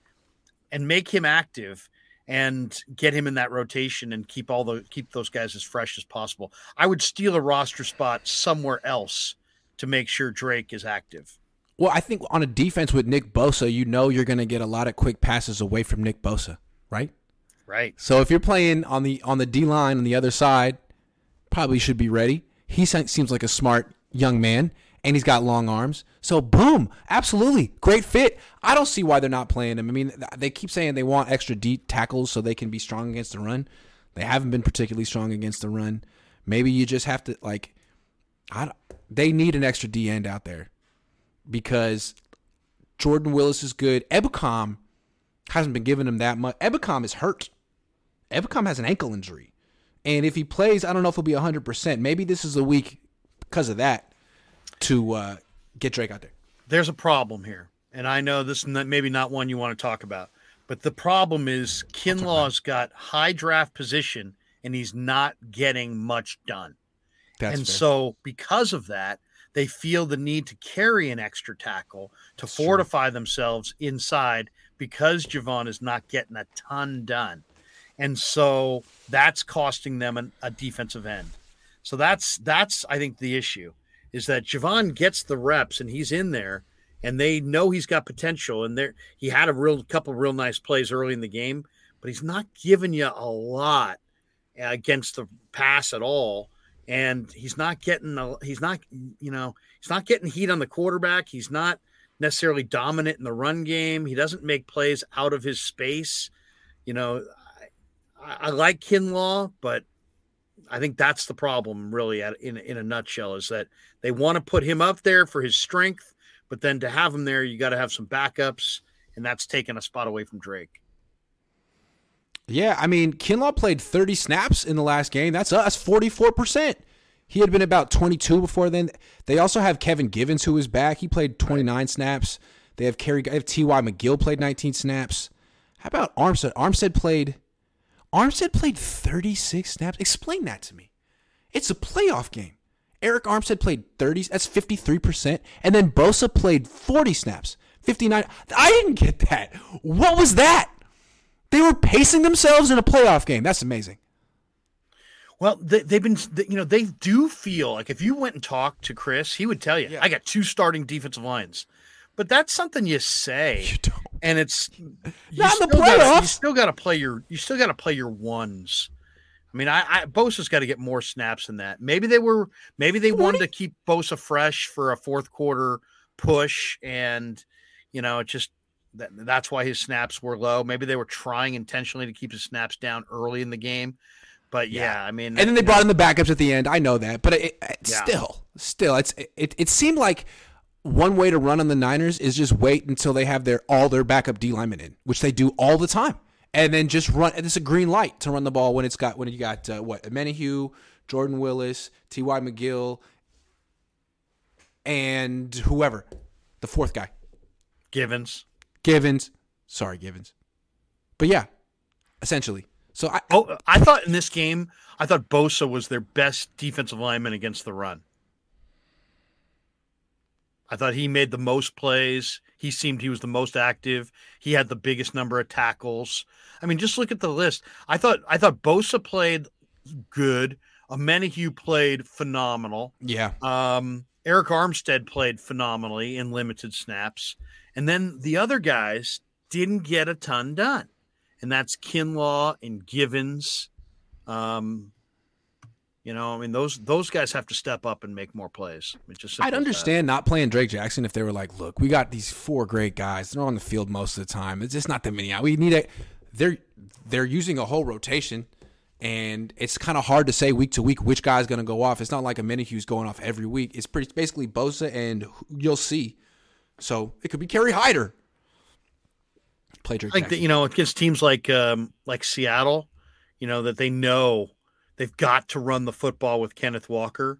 and make him active and get him in that rotation and keep all the keep those guys as fresh as possible. I would steal a roster spot somewhere else to make sure Drake is active. Well, I think on a defense with Nick Bosa, you know you're going to get a lot of quick passes away from Nick Bosa, right? Right. So if you're playing on the on the D line on the other side, probably should be ready. He seems like a smart young man and he's got long arms. So boom, absolutely great fit. I don't see why they're not playing him. I mean, they keep saying they want extra deep tackles so they can be strong against the run. They haven't been particularly strong against the run. Maybe you just have to like, I they need an extra D end out there because Jordan Willis is good. Ebukam hasn't been giving him that much. Ebukam is hurt. Ebukam has an ankle injury. And if he plays, I don't know if he'll be 100%. Maybe this is a week because of that to uh, get Drake out there. There's a problem here, and I know this is not, maybe not one you want to talk about, but the problem is Kinlaw's got high draft position and he's not getting much done. That's and fair. so because of that, they feel the need to carry an extra tackle to That's fortify true. themselves inside because Javon is not getting a ton done. And so that's costing them an, a defensive end. So that's that's I think the issue is that Javon gets the reps and he's in there and they know he's got potential and there he had a real couple real nice plays early in the game, but he's not giving you a lot against the pass at all and he's not getting the he's not you know he's not getting heat on the quarterback he's not necessarily dominant in the run game. He doesn't make plays out of his space. You know, I, I like Kinlaw, but I think that's the problem, really, in in a nutshell, is that they want to put him up there for his strength, but then to have him there, you got to have some backups, and that's taking a spot away from Drake. Yeah, I mean, Kinlaw played 30 snaps in the last game. That's us, 44%. He had been about 22 before then. They also have Kevin Givens, who is back. He played 29 snaps. They have Kerry, have T.Y. McGill played 19 snaps. How about Armstead? Armstead played Armstead played 36 snaps. Explain that to me. It's a playoff game. Arik Armstead played 30, that's 53%. And then Bosa played 40 snaps, 59. I didn't get that. What was that? They were pacing themselves in a playoff game. That's amazing. Well, they, have been, you know, they do feel like if you went and talked to Chris, he would tell you, yeah. I got two starting defensive lines. But that's something you say. You don't and it's not in the playoffs. Gotta, you still got to play your you still got to play your ones. I mean, I, I Bosa's got to get more snaps than that. Maybe they were maybe they 40? wanted to keep Bosa fresh for a fourth quarter push, and you know, it just that, that's why his snaps were low. Maybe they were trying intentionally to keep his snaps down early in the game. But yeah, yeah I mean, and then they brought in the backups at the end. I know that, but it, it, yeah. still, still, it's it, it seemed like one way to run on the Niners is just wait until they have their all their backup D linemen in, which they do all the time, and then just run. And it's a green light to run the ball when it's got when you got uh, what Omenihu, Jordan Willis, T. Y. McGill, and whoever, the fourth guy, Givens. Givens, sorry Givens, but yeah, essentially. So I, oh, I thought in this game, I thought Bosa was their best defensive lineman against the run. I thought he made the most plays. He seemed he was the most active. He had the biggest number of tackles. I mean, just look at the list. I thought I thought Bosa played good. Omenihu played phenomenal. Yeah. Um, Arik Armstead played phenomenally in limited snaps. And then the other guys didn't get a ton done. And that's Kinlaw and Givens. Um, you know, I mean those those guys have to step up and make more plays. It's just I'd understand not playing Drake Jackson if they were like, look, we got these four great guys. They're on the field most of the time. It's just not that many. We need a they're they're using a whole rotation and it's kind of hard to say week to week which guy's going to go off. It's not like Omenihu's going off every week. It's pretty basically Bosa and you'll see. So it could be Kerry Hyder. Play Drake. Like that, you know, against teams like um, like Seattle, you know that they know they've got to run the football with Kenneth Walker.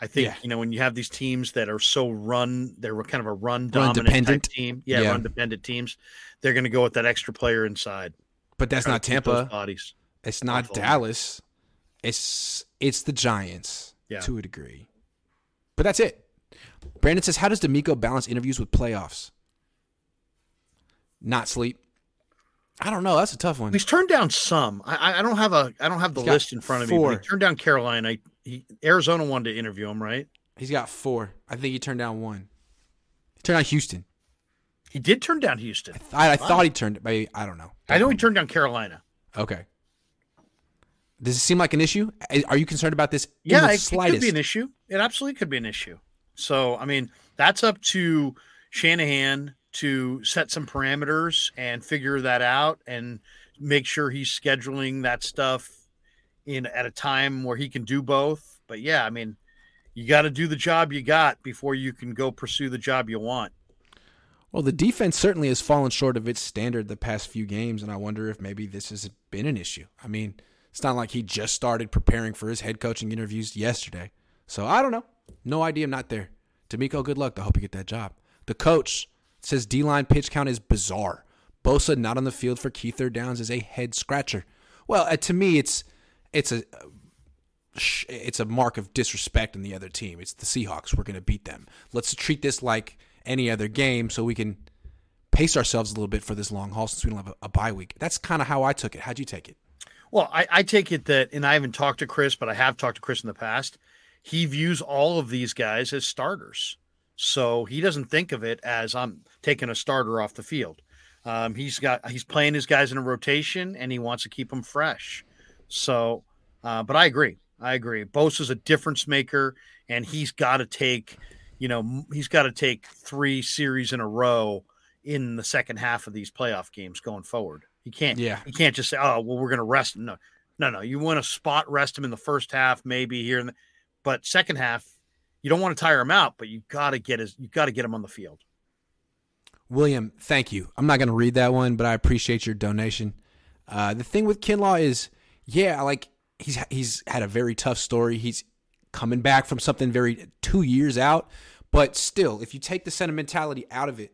I think yeah. you know when you have these teams that are so run, they're kind of a run dominant team. Yeah, yeah, run dependent teams. They're going to go with that extra player inside. But that's not Tampa. Bodies. It's not Buffalo. Dallas. It's it's the Giants yeah. to a degree. But that's it. Brandon says, "How does DeMeco balance interviews with playoffs? Not sleep. I don't know. That's a tough one. He's turned down some. I, I don't have a I don't have the list in front of four. me. he turned down Carolina. He, Arizona wanted to interview him, right? He's got four. I think he turned down one. He turned down Houston. He did turn down Houston. I, I, I thought he turned. Maybe I don't know. I know he turned down Carolina. Okay. Does it seem like an issue? Eh, are you concerned about this? Yeah, it, it could be an issue. It absolutely could be an issue. So, I mean, that's up to Shanahan to set some parameters and figure that out and make sure he's scheduling that stuff in at a time where he can do both. But yeah, I mean, you got to do the job you got before you can go pursue the job you want. Well, the defense certainly has fallen short of its standard the past few games, and I wonder if maybe this has been an issue. I mean, it's not like he just started preparing for his head coaching interviews yesterday. So I don't know. No idea. I'm not there. DeMeco, good luck. I hope you get that job. The coach says D line pitch count is bizarre. Bosa not on the field for key third downs is a head scratcher. Well, uh, to me, it's it's a it's a mark of disrespect in the other team. It's the Seahawks. We're going to beat them. Let's treat this like any other game so we can pace ourselves a little bit for this long haul since we don't have a, a bye week. That's kind of how I took it. How'd you take it? Well, I, I take it that, and I haven't talked to Chris, but I have talked to Chris in the past. He views all of these guys as starters. So he doesn't think of it as I'm taking a starter off the field. Um, he's got he's playing his guys in a rotation and he wants to keep them fresh. So, uh, but I agree. I agree. Bosa's a difference maker, and he's got to take you know, he's got to take three series in a row in the second half of these playoff games going forward. He can't. Yeah. He can't just say, "Oh, well, we're going to rest. No, no, no. You want to spot rest him in the first half, maybe here, and but second half, you don't want to tire him out, but you got to get his. You got to get him on the field. William, thank you. I'm not going to read that one, but I appreciate your donation. Uh, the thing with Kinlaw is, yeah, like he's he's had a very tough story. He's coming back from something very two years out, but still, if you take the sentimentality out of it,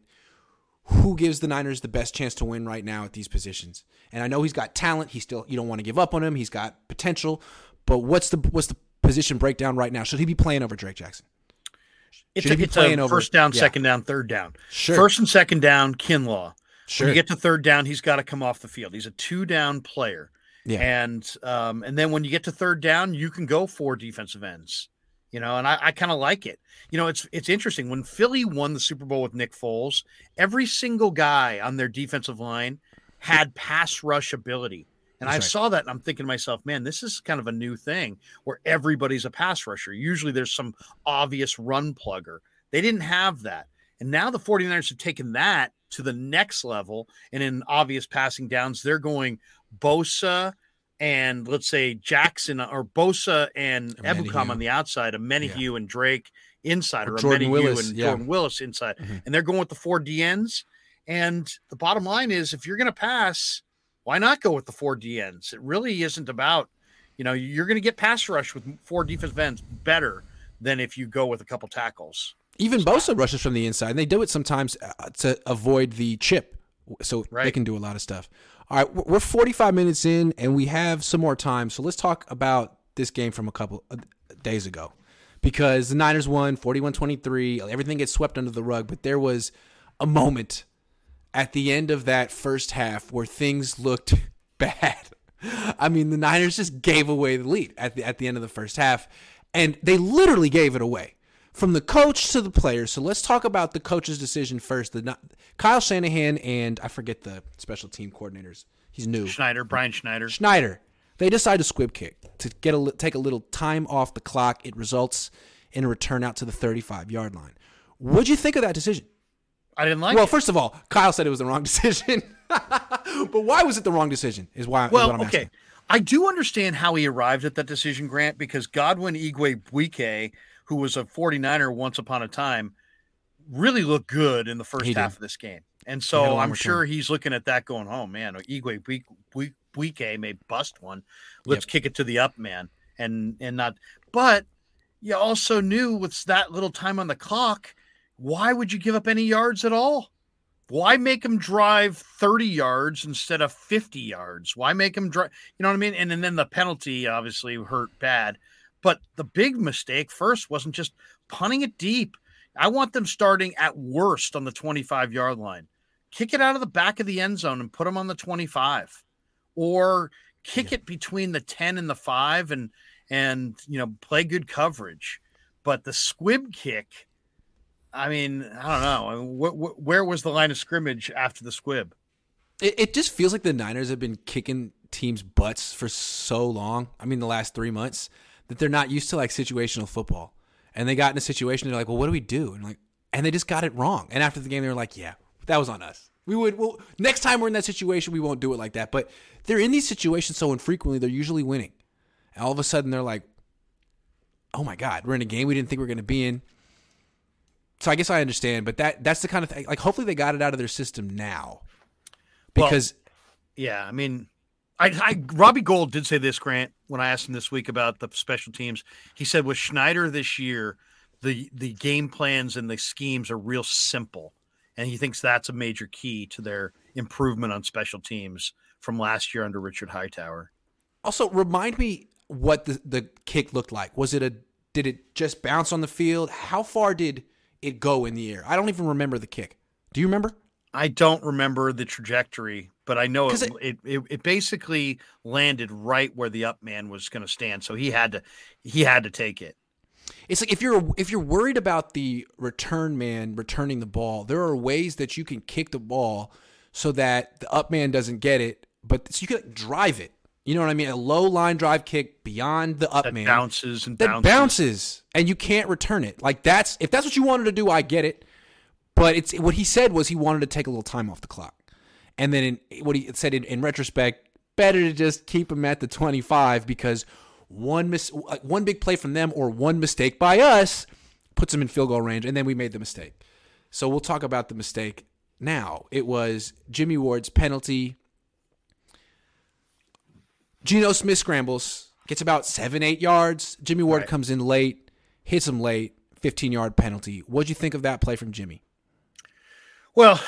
who gives the Niners the best chance to win right now at these positions? And I know he's got talent. He still you don't want to give up on him. He's got potential, but what's the what's the position breakdown right now? Should he be playing over Drake Jackson? It's a, it's a first down, yeah. second down, third down. Sure. First and second down, Kinlaw. Sure. When you get to third down, he's got to come off the field. He's a two down player. Yeah. And um, and then when you get to third down, you can go four defensive ends. You know, and I, I kind of like it. You know, it's it's interesting. When Philly won the Super Bowl with Nick Foles, every single guy on their defensive line had pass rush ability. And I right. saw that and I'm thinking to myself, man, this is kind of a new thing where everybody's a pass rusher. Usually there's some obvious run plugger. They didn't have that. And now the 49ers have taken that to the next level. And in obvious passing downs, they're going Bosa and let's say Jackson or Bosa and Ebukam on the outside, Omenihu and Drake inside, Or or, a Jordan Menahue Willis, and yeah. Jordan Willis inside. Mhm. And they're going with the four DNs. And the bottom line is if you're going to pass, why not go with the four DNs? It really isn't about, you know, you're going to get pass rush with four defensive ends better than if you go with a couple tackles. Even Bosa rushes from the inside, and they do it sometimes uh, to avoid the chip, so they can do a lot of stuff. All right, we're- we're 45 minutes in, and we have some more time, so let's talk about this game from a couple of days ago, because the Niners won 41-23. Everything gets swept under the rug, but there was a moment at the end of that first half where things looked bad. I mean, the Niners just gave away the lead at the at the end of the first half, and they literally gave it away from the coach to the players. So let's talk about the coach's decision first. The Kyle Shanahan and I forget the special team coordinators. He's new. Schneider, Brian Schneider. Schneider. They decide to squib kick to get a take a little time off the clock. It results in a return out to the 35 yard line. What'd you think of that decision? I didn't like well, it. first of all, Kyle said it was the wrong decision. but why was it the wrong decision? Is why. is Well, I'm okay. asking. I do understand how he arrived at that decision, Grant, because Godwin Igwebuike, who was a 49er once upon a time, really looked good in the first He did. half of this game. And He had a so I'm sure he's looking at that going, oh, man, Igwe Bui- Bui- Buike may bust one. Let's kick it to the up man and and not. But you also knew with that little time on the clock, why would you give up any yards at all? Why make him drive 30 yards instead of 50 yards? Why make him drive? You know what I mean? And, and then the penalty obviously hurt bad. But the big mistake first wasn't just punting it deep. I want them starting at worst on the 25 yard line. Kick it out of the back of the end zone and put them on the 25 or kick it between the 10 and the 5 and and you know play good coverage. But the squib kick I mean, I don't know. I mean, wh- wh- where was the line of scrimmage after the squib? It, it just feels like the Niners have been kicking teams' butts for so long. I mean, the last three months that they're not used to like situational football, and they got in a situation. They're like, "Well, what do we do?" And like, and they just got it wrong. And after the game, they were like, "Yeah, that was on us. We would. Well, next time we're in that situation, we won't do it like that." But they're in these situations so infrequently. They're usually winning. And all of a sudden, they're like, "Oh my God, we're in a game we didn't think we were going to be in." So I guess I understand, but that that's the kind of thing. Like, hopefully, they got it out of their system now Well, because. Yeah, I mean, I, I Robbie Gould did say this, Grant, when I asked him this week about the special teams. He said with Schneider this year, the the game plans and the schemes are real simple, and he thinks that's a major key to their improvement on special teams from last year under Richard Hightower. Also, remind me what the, the kick looked like. Was it a did it just bounce on the field? How far did it go in the air? I don't even remember the kick. Do you remember? I don't remember the trajectory, but I know 'Cause it, it, it it basically landed right where the up man was going to stand, so he had to he had to take it. It's like if you're if you're worried about the return man returning the ball, there are ways that you can kick the ball so that the up man doesn't get it, but so you can drive it You know what I mean? A low line drive kick beyond the up That man bounces and that bounces. bounces and you can't return it. Like that's if that's what you wanted to do, I get it. But it's what he said was he wanted to take a little time off the clock, and then in, what he said in, in retrospect, better to just keep him at the twenty five because one mis- uh, one big play from them or one mistake by us puts him in field goal range, and then we made the mistake. So we'll talk about the mistake now. It was Jimmy Ward's penalty. Geno Smith scrambles, gets about seven, eight yards. Jimmy Ward Right. comes in late, hits him late, 15 yard penalty. What'd you think of that play from Jimmy? Well,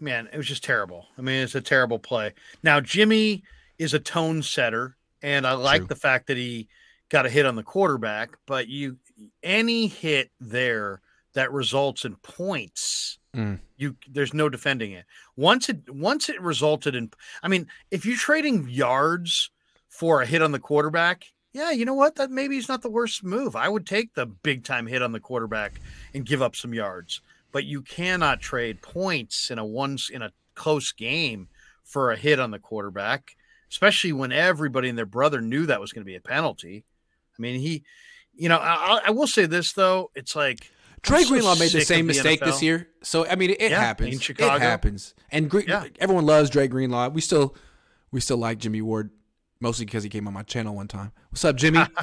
man, it was just terrible. I mean, it's a terrible play. Now, Jimmy is a tone setter, and I like True. the fact that he got a hit on the quarterback, but you any hit there that results in points, Mm. you there's no defending it. Once it once it resulted in I mean, if you're trading yards for a hit on the quarterback, yeah, you know what? That maybe is not the worst move. I would take the big time hit on the quarterback and give up some yards but you cannot trade points in a once in a close game for a hit on the quarterback, especially when everybody and their brother knew that was going to be a penalty. I mean, he, you know, I, I will say this though, it's like Trey so Greenlaw made the same the mistake this year. So I mean, it, it Yeah, happens. in Chicago. It happens. And Gre- Yeah. everyone loves Dre Greenlaw. We still we still like Jimmy Ward mostly because he came on my channel one time. What's up, Jimmy?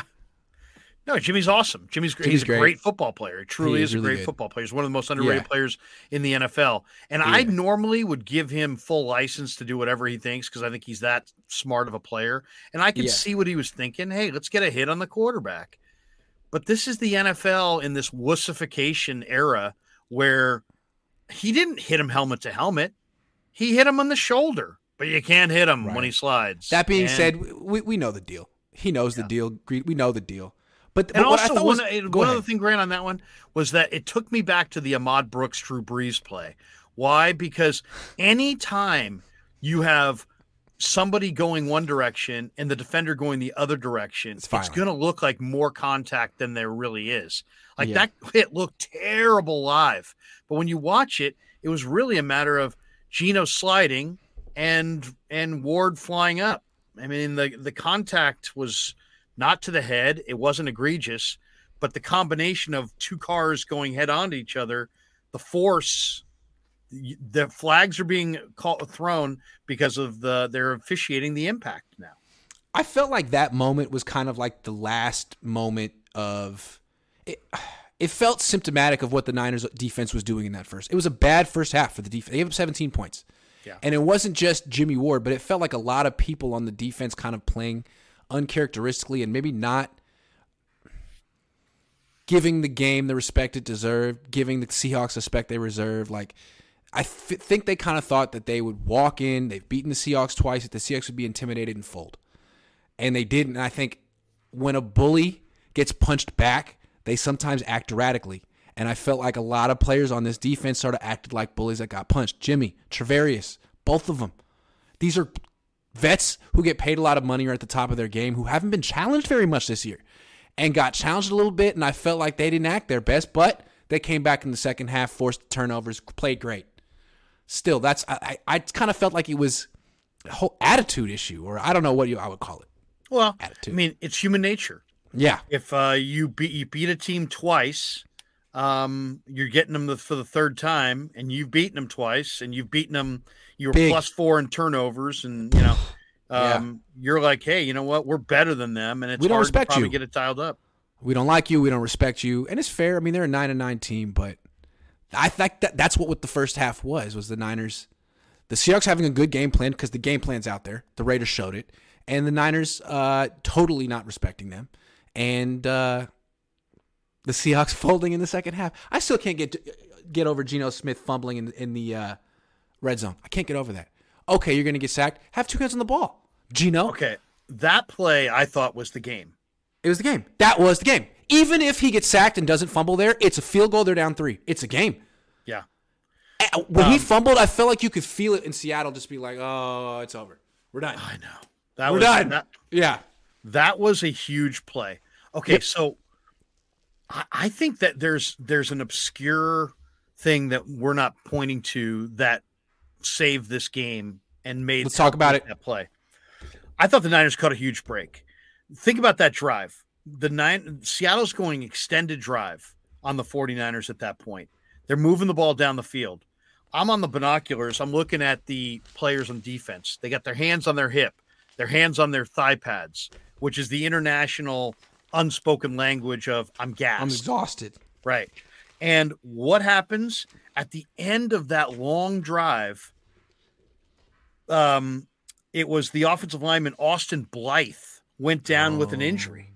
No, Jimmy's awesome. Jimmy's great. Jimmy's He's a great. football player. He truly He is, is a really great good. football player. He's one of the most underrated Yeah. players in the NFL. And I normally would give him full license to do whatever he thinks because I think he's that smart of a player. And I could Yeah. see what he was thinking. Hey, let's get a hit on the quarterback. But this is the NFL in this wussification era where he didn't hit him helmet to helmet. He hit him on the shoulder, but you can't hit him when he slides. that being And- said, we, we know the deal. He knows the deal. We know the deal. But, And but also, one, was, one other thing, Grant, on that one was that it took me back to the Ahmad Brooks Drew Brees play. Why? Because anytime you have somebody going one direction and the defender going the other direction, It's it's, going to look like more contact than there really is. Like Yeah. that hit looked terrible live, but when you watch it, it was really a matter of Geno sliding and and Ward flying up. I mean, the the contact was not to the head. It wasn't egregious, but the combination of two cars going head on to each other, the force, the flags are being thrown because of the they're officiating the impact now. I felt like that moment was kind of like the last moment of it. It felt symptomatic of what the Niners defense was doing in that first. It was a bad first half for the defense. They gave up 17 points. And it wasn't just Jimmy Ward, but it felt like a lot of people on the defense kind of playing uncharacteristically and maybe not giving the game the respect it deserved, giving the Seahawks the respect they reserve. Like, I think they kind of thought that they would walk in, they've beaten the Seahawks twice, that the Seahawks would be intimidated and fold and they didn't. And I think when a bully gets punched back, they sometimes act erratically. And I felt like a lot of players on this defense sort of acted like bullies that got punched. Jimmy, Travarius, both of them. These are vets who get paid a lot of money or at the top of their game who haven't been challenged very much this year and got challenged a little bit. And I felt like they didn't act their best, but they came back in the second half, forced turnovers, played great. Still, that's I, I, I kind of felt like it was a whole attitude issue, or I don't know what you I would call it. Well, Attitude. I mean, it's human nature. Yeah. If uh, you beat you beat a team twice, um, you're getting them the, for the third time, and you've beaten them twice, and you've beaten them. You were Big. plus four in turnovers, and you know, Yeah. um, you're like, hey, you know what? We're better than them, and it's We don't hard respect you. get it dialed up. We don't like you. We don't respect you, and it's fair. I mean, they're a nine and nine team, but I think that that's what, what the first half was. Was the Niners, the Seahawks having a good game plan because the game plan's out there. The Raiders showed it, and the Niners uh, totally not respecting them, and uh, the Seahawks folding in the second half. I still can't get get over Geno Smith fumbling in in the uh, red zone. I can't get over that. Okay, you're going to get sacked. Have two hands on the ball, Geno. Okay, that play I thought was the game. It was the game. That was the game. Even if he gets sacked and doesn't fumble there, it's a field goal. They're down three. It's a game. Yeah, Uh, When he Um, fumbled, I felt like you could feel it in Seattle just be like, oh, it's over. We're done. I know. That We're was done. That, Yeah. that was a huge play. Okay, Yep. so I, I think that there's there's an obscure thing that we're not pointing to that saved this game and made Let's talk about it. that play. I thought the Niners caught a huge break. Think about that drive. The nine Seattle's going extended drive on the 49ers at that point. They're moving the ball down the field. I'm on the binoculars. I'm looking at the players on defense. They got their hands on their hip, their hands on their thigh pads, which is the international unspoken language of I'm gassed. I'm exhausted. Right. And what happens at the end of that long drive? Um, it was the offensive lineman Austin Blythe went down oh. with an injury.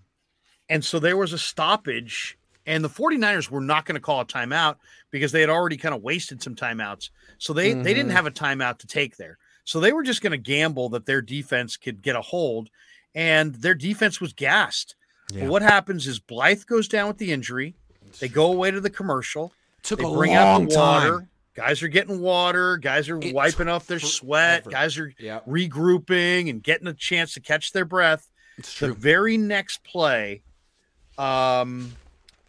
And so there was a stoppage, and the 49ers were not going to call a timeout because they had already kind of wasted some timeouts. So they, mm-hmm. they didn't mm-hmm. have a timeout to take there. So they were just going to gamble that their defense could get a hold, and their defense was gassed. Yeah. what happens is Blythe goes down with the injury. They go away to the commercial. Took they a bring long out the water. time. Guys are getting water. Guys are it wiping off their sweat. Guys are yep. regrouping and getting a chance to catch their breath. The very next play, um,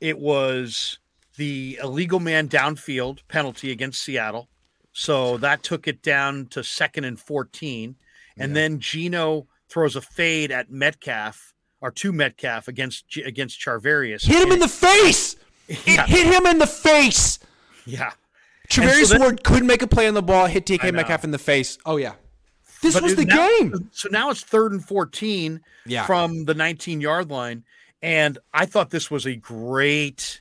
it was the illegal man downfield penalty against Seattle. So that took it down to second and 14. And yeah. then Geno throws a fade at Metcalf or to Metcalf against against Charvarius. Hit him in the face. Yeah. Hit him in the face. Yeah. Charvarius so Ward couldn't make a play on the ball, hit DK Metcalf in the face. Oh yeah. This but was the now, game. So now it's third and 14 yeah. from the 19 yard line. And I thought this was a great.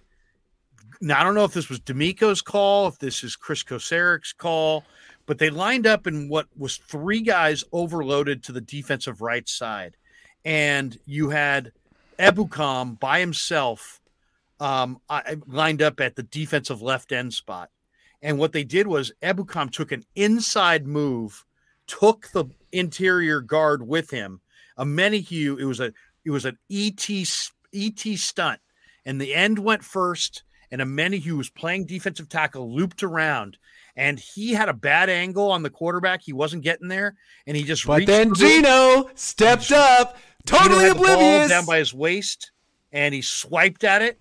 Now, I don't know if this was DeMeco's call, if this is Chris Kocurek's call, but they lined up in what was three guys overloaded to the defensive right side. And you had Ebukam by himself um, lined up at the defensive left end spot. And what they did was Ebukam took an inside move, took the interior guard with him. Omenihu, it was a it was an ET ET stunt, and the end went first. And a Menahue was playing defensive tackle, looped around, and he had a bad angle on the quarterback. He wasn't getting there, and he just. But then Geno stepped up, totally Geno oblivious, down by his waist, and he swiped at it,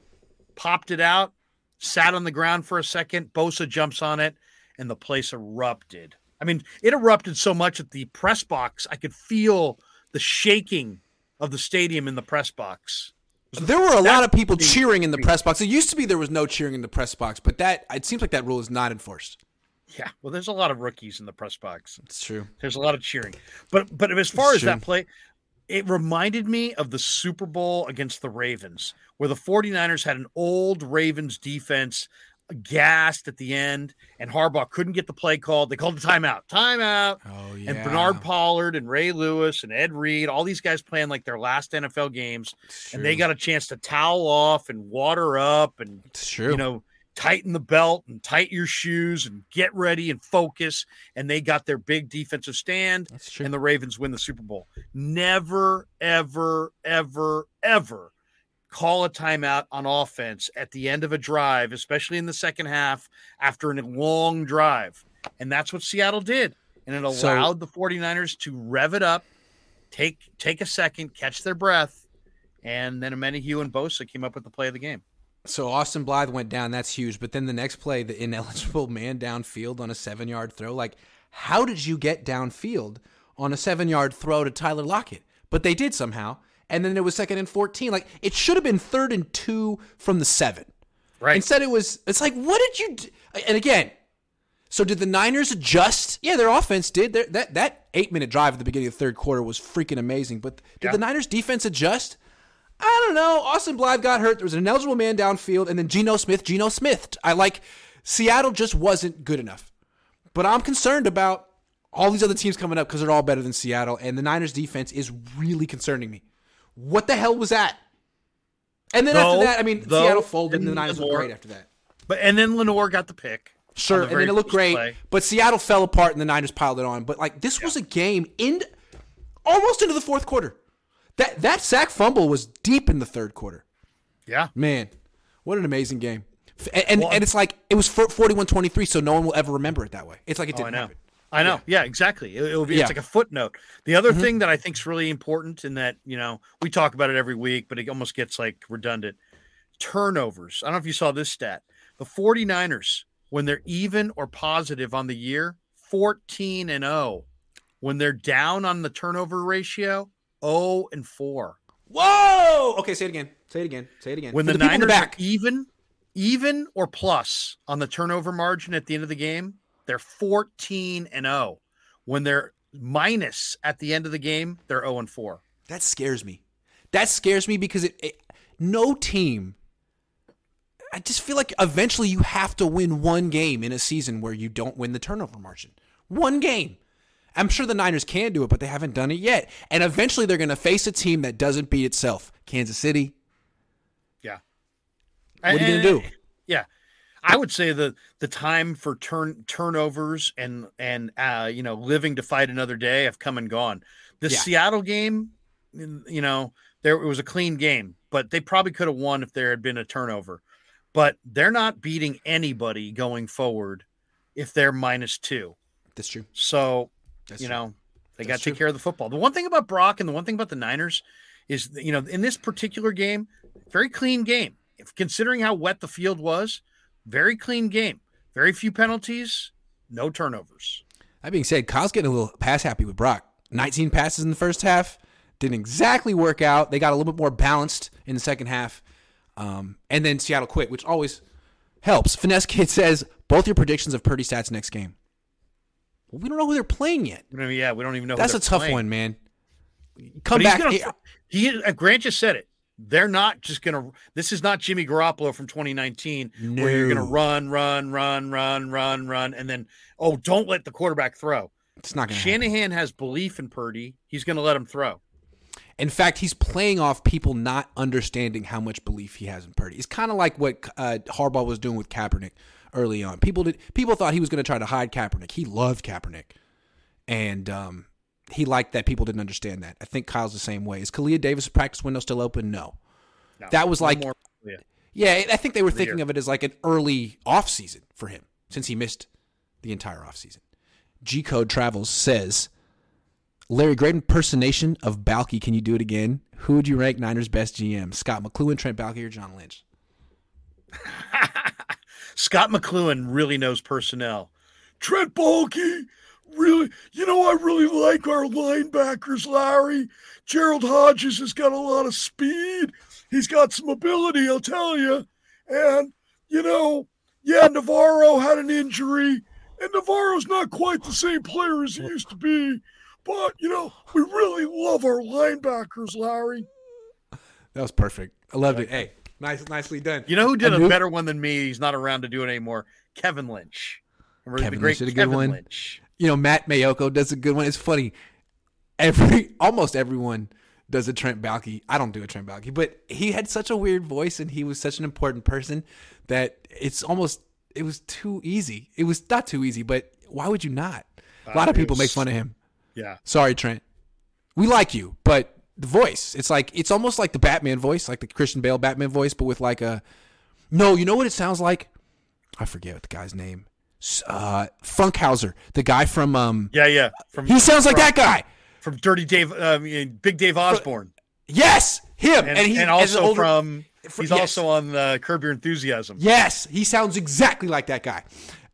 popped it out, sat on the ground for a second. Bosa jumps on it, and the place erupted. I mean, it erupted so much at the press box, I could feel the shaking of the stadium in the press box. There were a lot of people cheering in the press box. It used to be there was no cheering in the press box, but that it seems like that rule is not enforced. Yeah, well, there's a lot of rookies in the press box. It's true. There's a lot of cheering, but but as far it's as true. that play, it reminded me of the Super Bowl against the Ravens, where the 49ers had an old Ravens defense gassed at the end, and Harbaugh couldn't get the play called. They called the timeout. Timeout. Oh, yeah. And Bernard Pollard and Ray Lewis and Ed Reed, all these guys playing like their last NFL games, and they got a chance to towel off and water up and you know tighten the belt and tighten your shoes and get ready and focus. And they got their big defensive stand, and the Ravens win the Super Bowl. Never, ever, ever, ever call a timeout on offense at the end of a drive, especially in the second half after a long drive. And that's what Seattle did. And it allowed so, the 49ers to rev it up, take take a second, catch their breath, and then Hugh and Bosa came up with the play of the game. So Austin Blythe went down, that's huge. But then the next play, the ineligible man downfield on a seven yard throw. Like, how did you get downfield on a seven yard throw to Tyler Lockett? But they did somehow and then it was second and 14. Like it should have been third and two from the seven. Right. Instead, it was, it's like, what did you do? And again, so did the Niners adjust? Yeah, their offense did. Their, that that eight minute drive at the beginning of the third quarter was freaking amazing. But did yeah. the Niners defense adjust? I don't know. Austin Blythe got hurt. There was an ineligible man downfield, and then Geno Smith, Geno Smith. I like Seattle just wasn't good enough. But I'm concerned about all these other teams coming up because they're all better than Seattle, and the Niners defense is really concerning me. What the hell was that? And then though, after that, I mean, though, Seattle folded, and the Niners looked great after that. But and then Lenoir got the pick. Sure, the and then it looked great. Play. But Seattle fell apart, and the Niners piled it on. But like this yeah. was a game in almost into the fourth quarter. That that sack fumble was deep in the third quarter. Yeah, man, what an amazing game. And and, well, and it's like it was 41-23, so no one will ever remember it that way. It's like it oh, didn't oh, happen. I know. Yeah, yeah exactly. It, will be yeah. it's like a footnote. The other mm-hmm. thing that I think is really important in that, you know, we talk about it every week, but it almost gets like redundant. Turnovers. I don't know if you saw this stat. The 49ers, when they're even or positive on the year, 14 and 0 when they're down on the turnover ratio, 0 and 4. Whoa! Okay, say it again. Say it again. Say it again. When For the, in Niners back. are even, even or plus on the turnover margin at the end of the game, they're 14 and 0. When they're minus at the end of the game, they're 0 and 4. That scares me. That scares me because it, it no team I just feel like eventually you have to win one game in a season where you don't win the turnover margin. One game. I'm sure the Niners can do it, but they haven't done it yet. And eventually they're going to face a team that doesn't beat itself. Kansas City. Yeah. What are you going to do? Yeah. I would say the the time for turn turnovers and and uh, you know living to fight another day have come and gone. The Yeah. Seattle game, you know, there it was a clean game, but they probably could have won if there had been a turnover. But they're not beating anybody going forward if they're minus two. That's true. So That's you true. know they got to take true. care of the football. The one thing about Brock and the one thing about the Niners is you know in this particular game, very clean game. If considering how wet the field was, very clean game. Very few penalties, no turnovers. That being said, Kyle's getting a little pass happy with Brock. 19 passes in the first half. Didn't exactly work out. They got a little bit more balanced in the second half. Um, and then Seattle quit, which always helps. Finesse Kid says, both your predictions of Purdy stats next game. Well, we don't know who they're playing yet. You know, yeah, we don't even know. That's a tough playing. one, man. Come But back. gonna- he uh, Grant just said it. They're not just gonna. This is not Jimmy Garoppolo from 2019, where you're gonna run, run, run, run, run, run, and then oh, don't let the quarterback throw. it's not going to happen. Shanahan has belief in Purdy. He's going to let him throw. In fact, he's playing off people not understanding how much belief he has in Purdy. It's kind of like what uh, Harbaugh was doing with Kaepernick early on. People did people thought he was going to try to hide Kaepernick. He loved Kaepernick, and um, he liked that people didn't understand that. I think Kyle's the same way. Is Kalia Davis' practice window still open? No. No, That was no like- more- yeah. Yeah, I think they were thinking year. of it as like an early off season for him since he missed the entire off season. G Code Travels says, Larry, great impersonation of Baalke. Can you do it again? Who would you rank Niners best GM? Scott McCloughan, Trent Baalke, or John Lynch? Scott McCloughan really knows personnel. Trent Baalke, really, you know, I really like our linebackers, Larry. Gerald Hodges has got a lot of speed. He's got some ability, I'll tell you. And, you know, yeah, NaVorro had an injury, and NaVorro's not quite the same player as he used to be. But, you know, we really love our linebackers, Larry. That was perfect. I loved it. Hey, nice, nicely done. You know who did I a knew- better one than me? He's not around to do it anymore. Kevin Lynch. Remember Kevin the great Lynch did a good Kevin one. Lynch. you know, Matt Maiocco does a good one. It's funny. Every almost everyone does a Trent Baalke. I don't do a Trent Baalke, but he had such a weird voice and he was such an important person that it's almost it was too easy. It was not too easy, but why would you not? A lot Uh, of people it make fun of him. Yeah. Sorry, Trent. We like you, but the voice, it's like it's almost like the Batman voice, like the Christian Bale Batman voice, but with like a No, you know what it sounds like? I forget what the guy's name. Uh Funkhouser, the guy from um Yeah, yeah. From he sounds like from, that guy. from Dirty Dave, um, Big Dave Osborne, Yes, him. and, And, he and also older- from he's yes. also on the Curb Your Enthusiasm. Yes, he sounds exactly like that guy.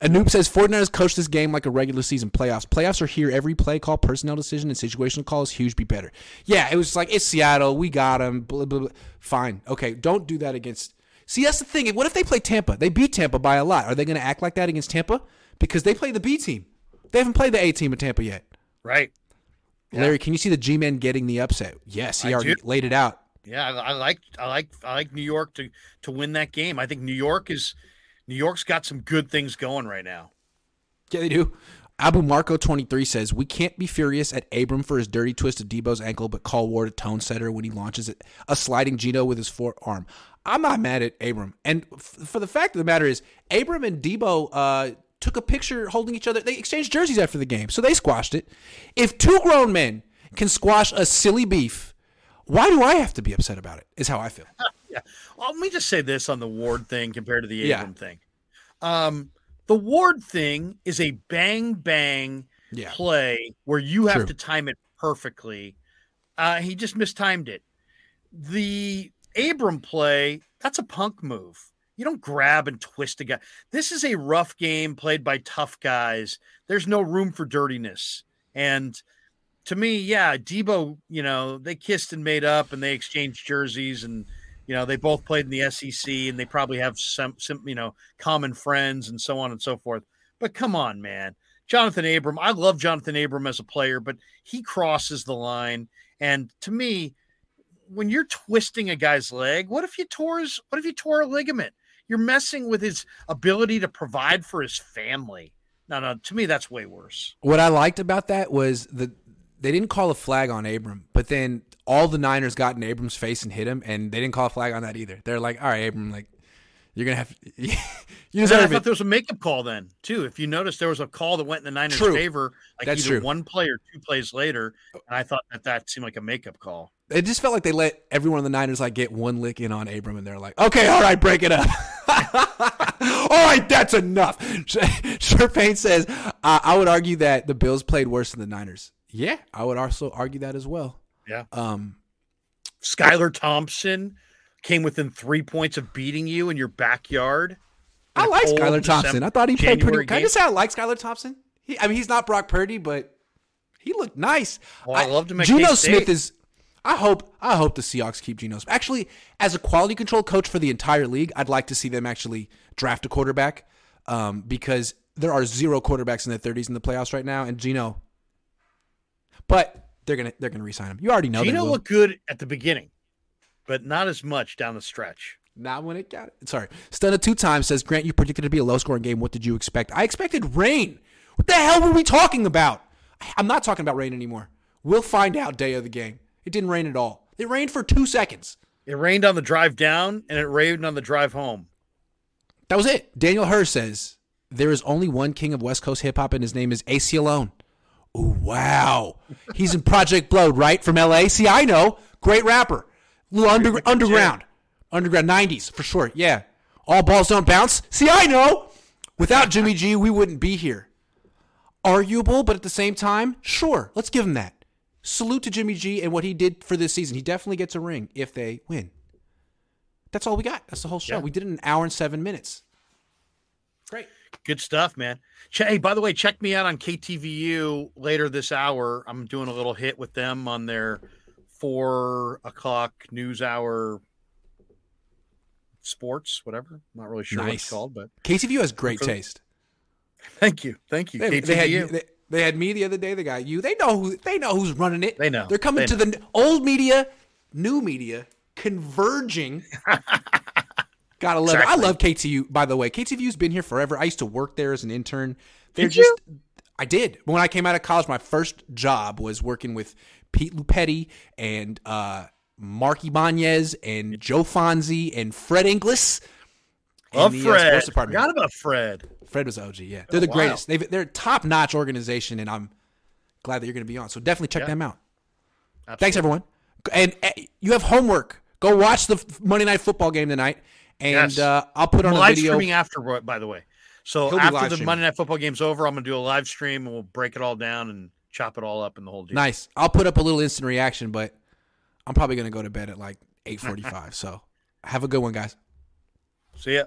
Anoop says 49ers coach this game like a regular season playoffs. Playoffs are here. Every play call, personnel decision, and situational call is huge. Be better. Yeah, it was like it's Seattle. We got them. Blah, blah, blah. Fine. Okay, don't do that against. See, that's the thing. What if they play Tampa? They beat Tampa by a lot. Are they going to act like that against Tampa? Because they play the B team. They haven't played the A team of Tampa yet. Right. Yeah. Larry, can you see the G men getting the upset? Yes, he I already do. laid it out. Yeah, I, I like I like I like New York to to win that game. I think New York is New York's got some good things going right now. Yeah, they do. Abu Marco 23 says, We can't be furious at Abram for his dirty twist of Deebo's ankle, but call Ward a tone setter when he launches it, a sliding Geno with his forearm. I'm not mad at Abram. And f- for the fact of the matter is, Abram and Deebo uh, took a picture holding each other. They exchanged jerseys after the game, so they squashed it. If two grown men can squash a silly beef, why do I have to be upset about it? Is how I feel. Yeah. Well, let me just say this on the Ward thing compared to the Yeah. Abram thing. Um, the Ward thing is a bang bang Yeah. play where you have True. to time it perfectly. Uh, he just mistimed it. The Abram play, that's a punk move. You don't grab and twist a guy. This is a rough game played by tough guys. There's no room for dirtiness. And to me, yeah, Deebo, you know, they kissed and made up and they exchanged jerseys and you know, they both played in the SEC and they probably have some some, you know, common friends and so on and so forth. But come on, man. Jonathan Abram, I love Jonathan Abram as a player, but he crosses the line. And to me, when you're twisting a guy's leg, what if you tore his what if you tore a ligament? You're messing with his ability to provide for his family. No, no, to me that's way worse. What I liked about that was the they didn't call a flag on Abram, but then all the Niners got in Abram's face and hit him, and they didn't call a flag on that either. They're like, "All right, Abram, like you're gonna have you deserve I thought there was a makeup call then too. If you notice, there was a call that went in the Niners' true. favor, like That's either true. one play or two plays later, and I thought that that seemed like a makeup call. It just felt like they let everyone in the Niners like get one lick in on Abram, and they're like, "Okay, all right, break it up." all right, that's enough. Sure, Sherpain says, uh, "I would argue that the Bills played worse than the Niners." Yeah, I would also argue that as well. Yeah. Um, Skylar Thompson came within three points of beating you in your backyard. I like Skylar Thompson. I thought he January played pretty. Can I just say I like Skylar Thompson? He, I mean, he's not Brock Purdy, but he looked nice. Well, I, I love to make Geno Smith is. I hope. I hope the Seahawks keep Geno. Actually, as a quality control coach for the entire league, I'd like to see them actually draft a quarterback, um, because there are zero quarterbacks in the 30s in the playoffs right now, and Geno they're gonna they're gonna resign him. You already know. Geno looked good at the beginning, but not as much down the stretch. Not when it got it. Sorry. Stunna two times says Grant, you predicted to be a low scoring game. What did you expect? I expected rain. What the hell were we talking about? I'm not talking about rain anymore. We'll find out day of the game. It didn't rain at all. It rained for two seconds. It rained on the drive down and it rained on the drive home. That was it. Daniel Hurst says there is only one king of West Coast hip hop, and his name is Aceyalone. Ooh, wow. He's in Project Blowed, right? From LA. See, I know. Great rapper. Little under, underground. Underground 90s, for sure. Yeah. All balls don't bounce. See, I know. Without Jimmy G, we wouldn't be here. Arguable, but at the same time, sure. Let's give him that. Salute to Jimmy G and what he did for this season. He definitely gets a ring if they win. That's all we got. That's the whole show. Yeah. We did it in an hour and seven minutes. Great. Good stuff, man. Hey, by the way, check me out on KTVU later this hour. I'm doing a little hit with them on their four o'clock news hour sports, whatever. I'm Not really sure nice. what it's called, but KTVU has great taste. Thank you, thank you. They, they had they, they, had me the other day. They got you. They know who they know who's running it. They know. They're coming they to know. the old media, new media, converging. Gotta love exactly. it. I love KTU, by the way. KTU's been here forever. I used to work there as an intern. They're did just you? I did. When I came out of college, my first job was working with Pete Lupetti and uh, Mark Ibanez and Joe Fonzi and Fred Inglis. Love the, Fred. Uh, sports department. Forgot about Fred. Fred was OG. Yeah, they're the wow. greatest. they are a top notch organization, and I'm glad that you're going to be on. So definitely check yeah. them out. Absolutely. Thanks, everyone. And uh, you have homework. Go watch the Monday Night Football game tonight and yes. uh, I'll put on I'm a live video. streaming after, by the way. So after the Monday Night Football game's over, I'm gonna do a live stream and we'll break it all down and chop it all up in the whole deal. Nice. I'll put up a little instant reaction, but I'm probably gonna go to bed at like 8:45. so have a good one, guys. See ya.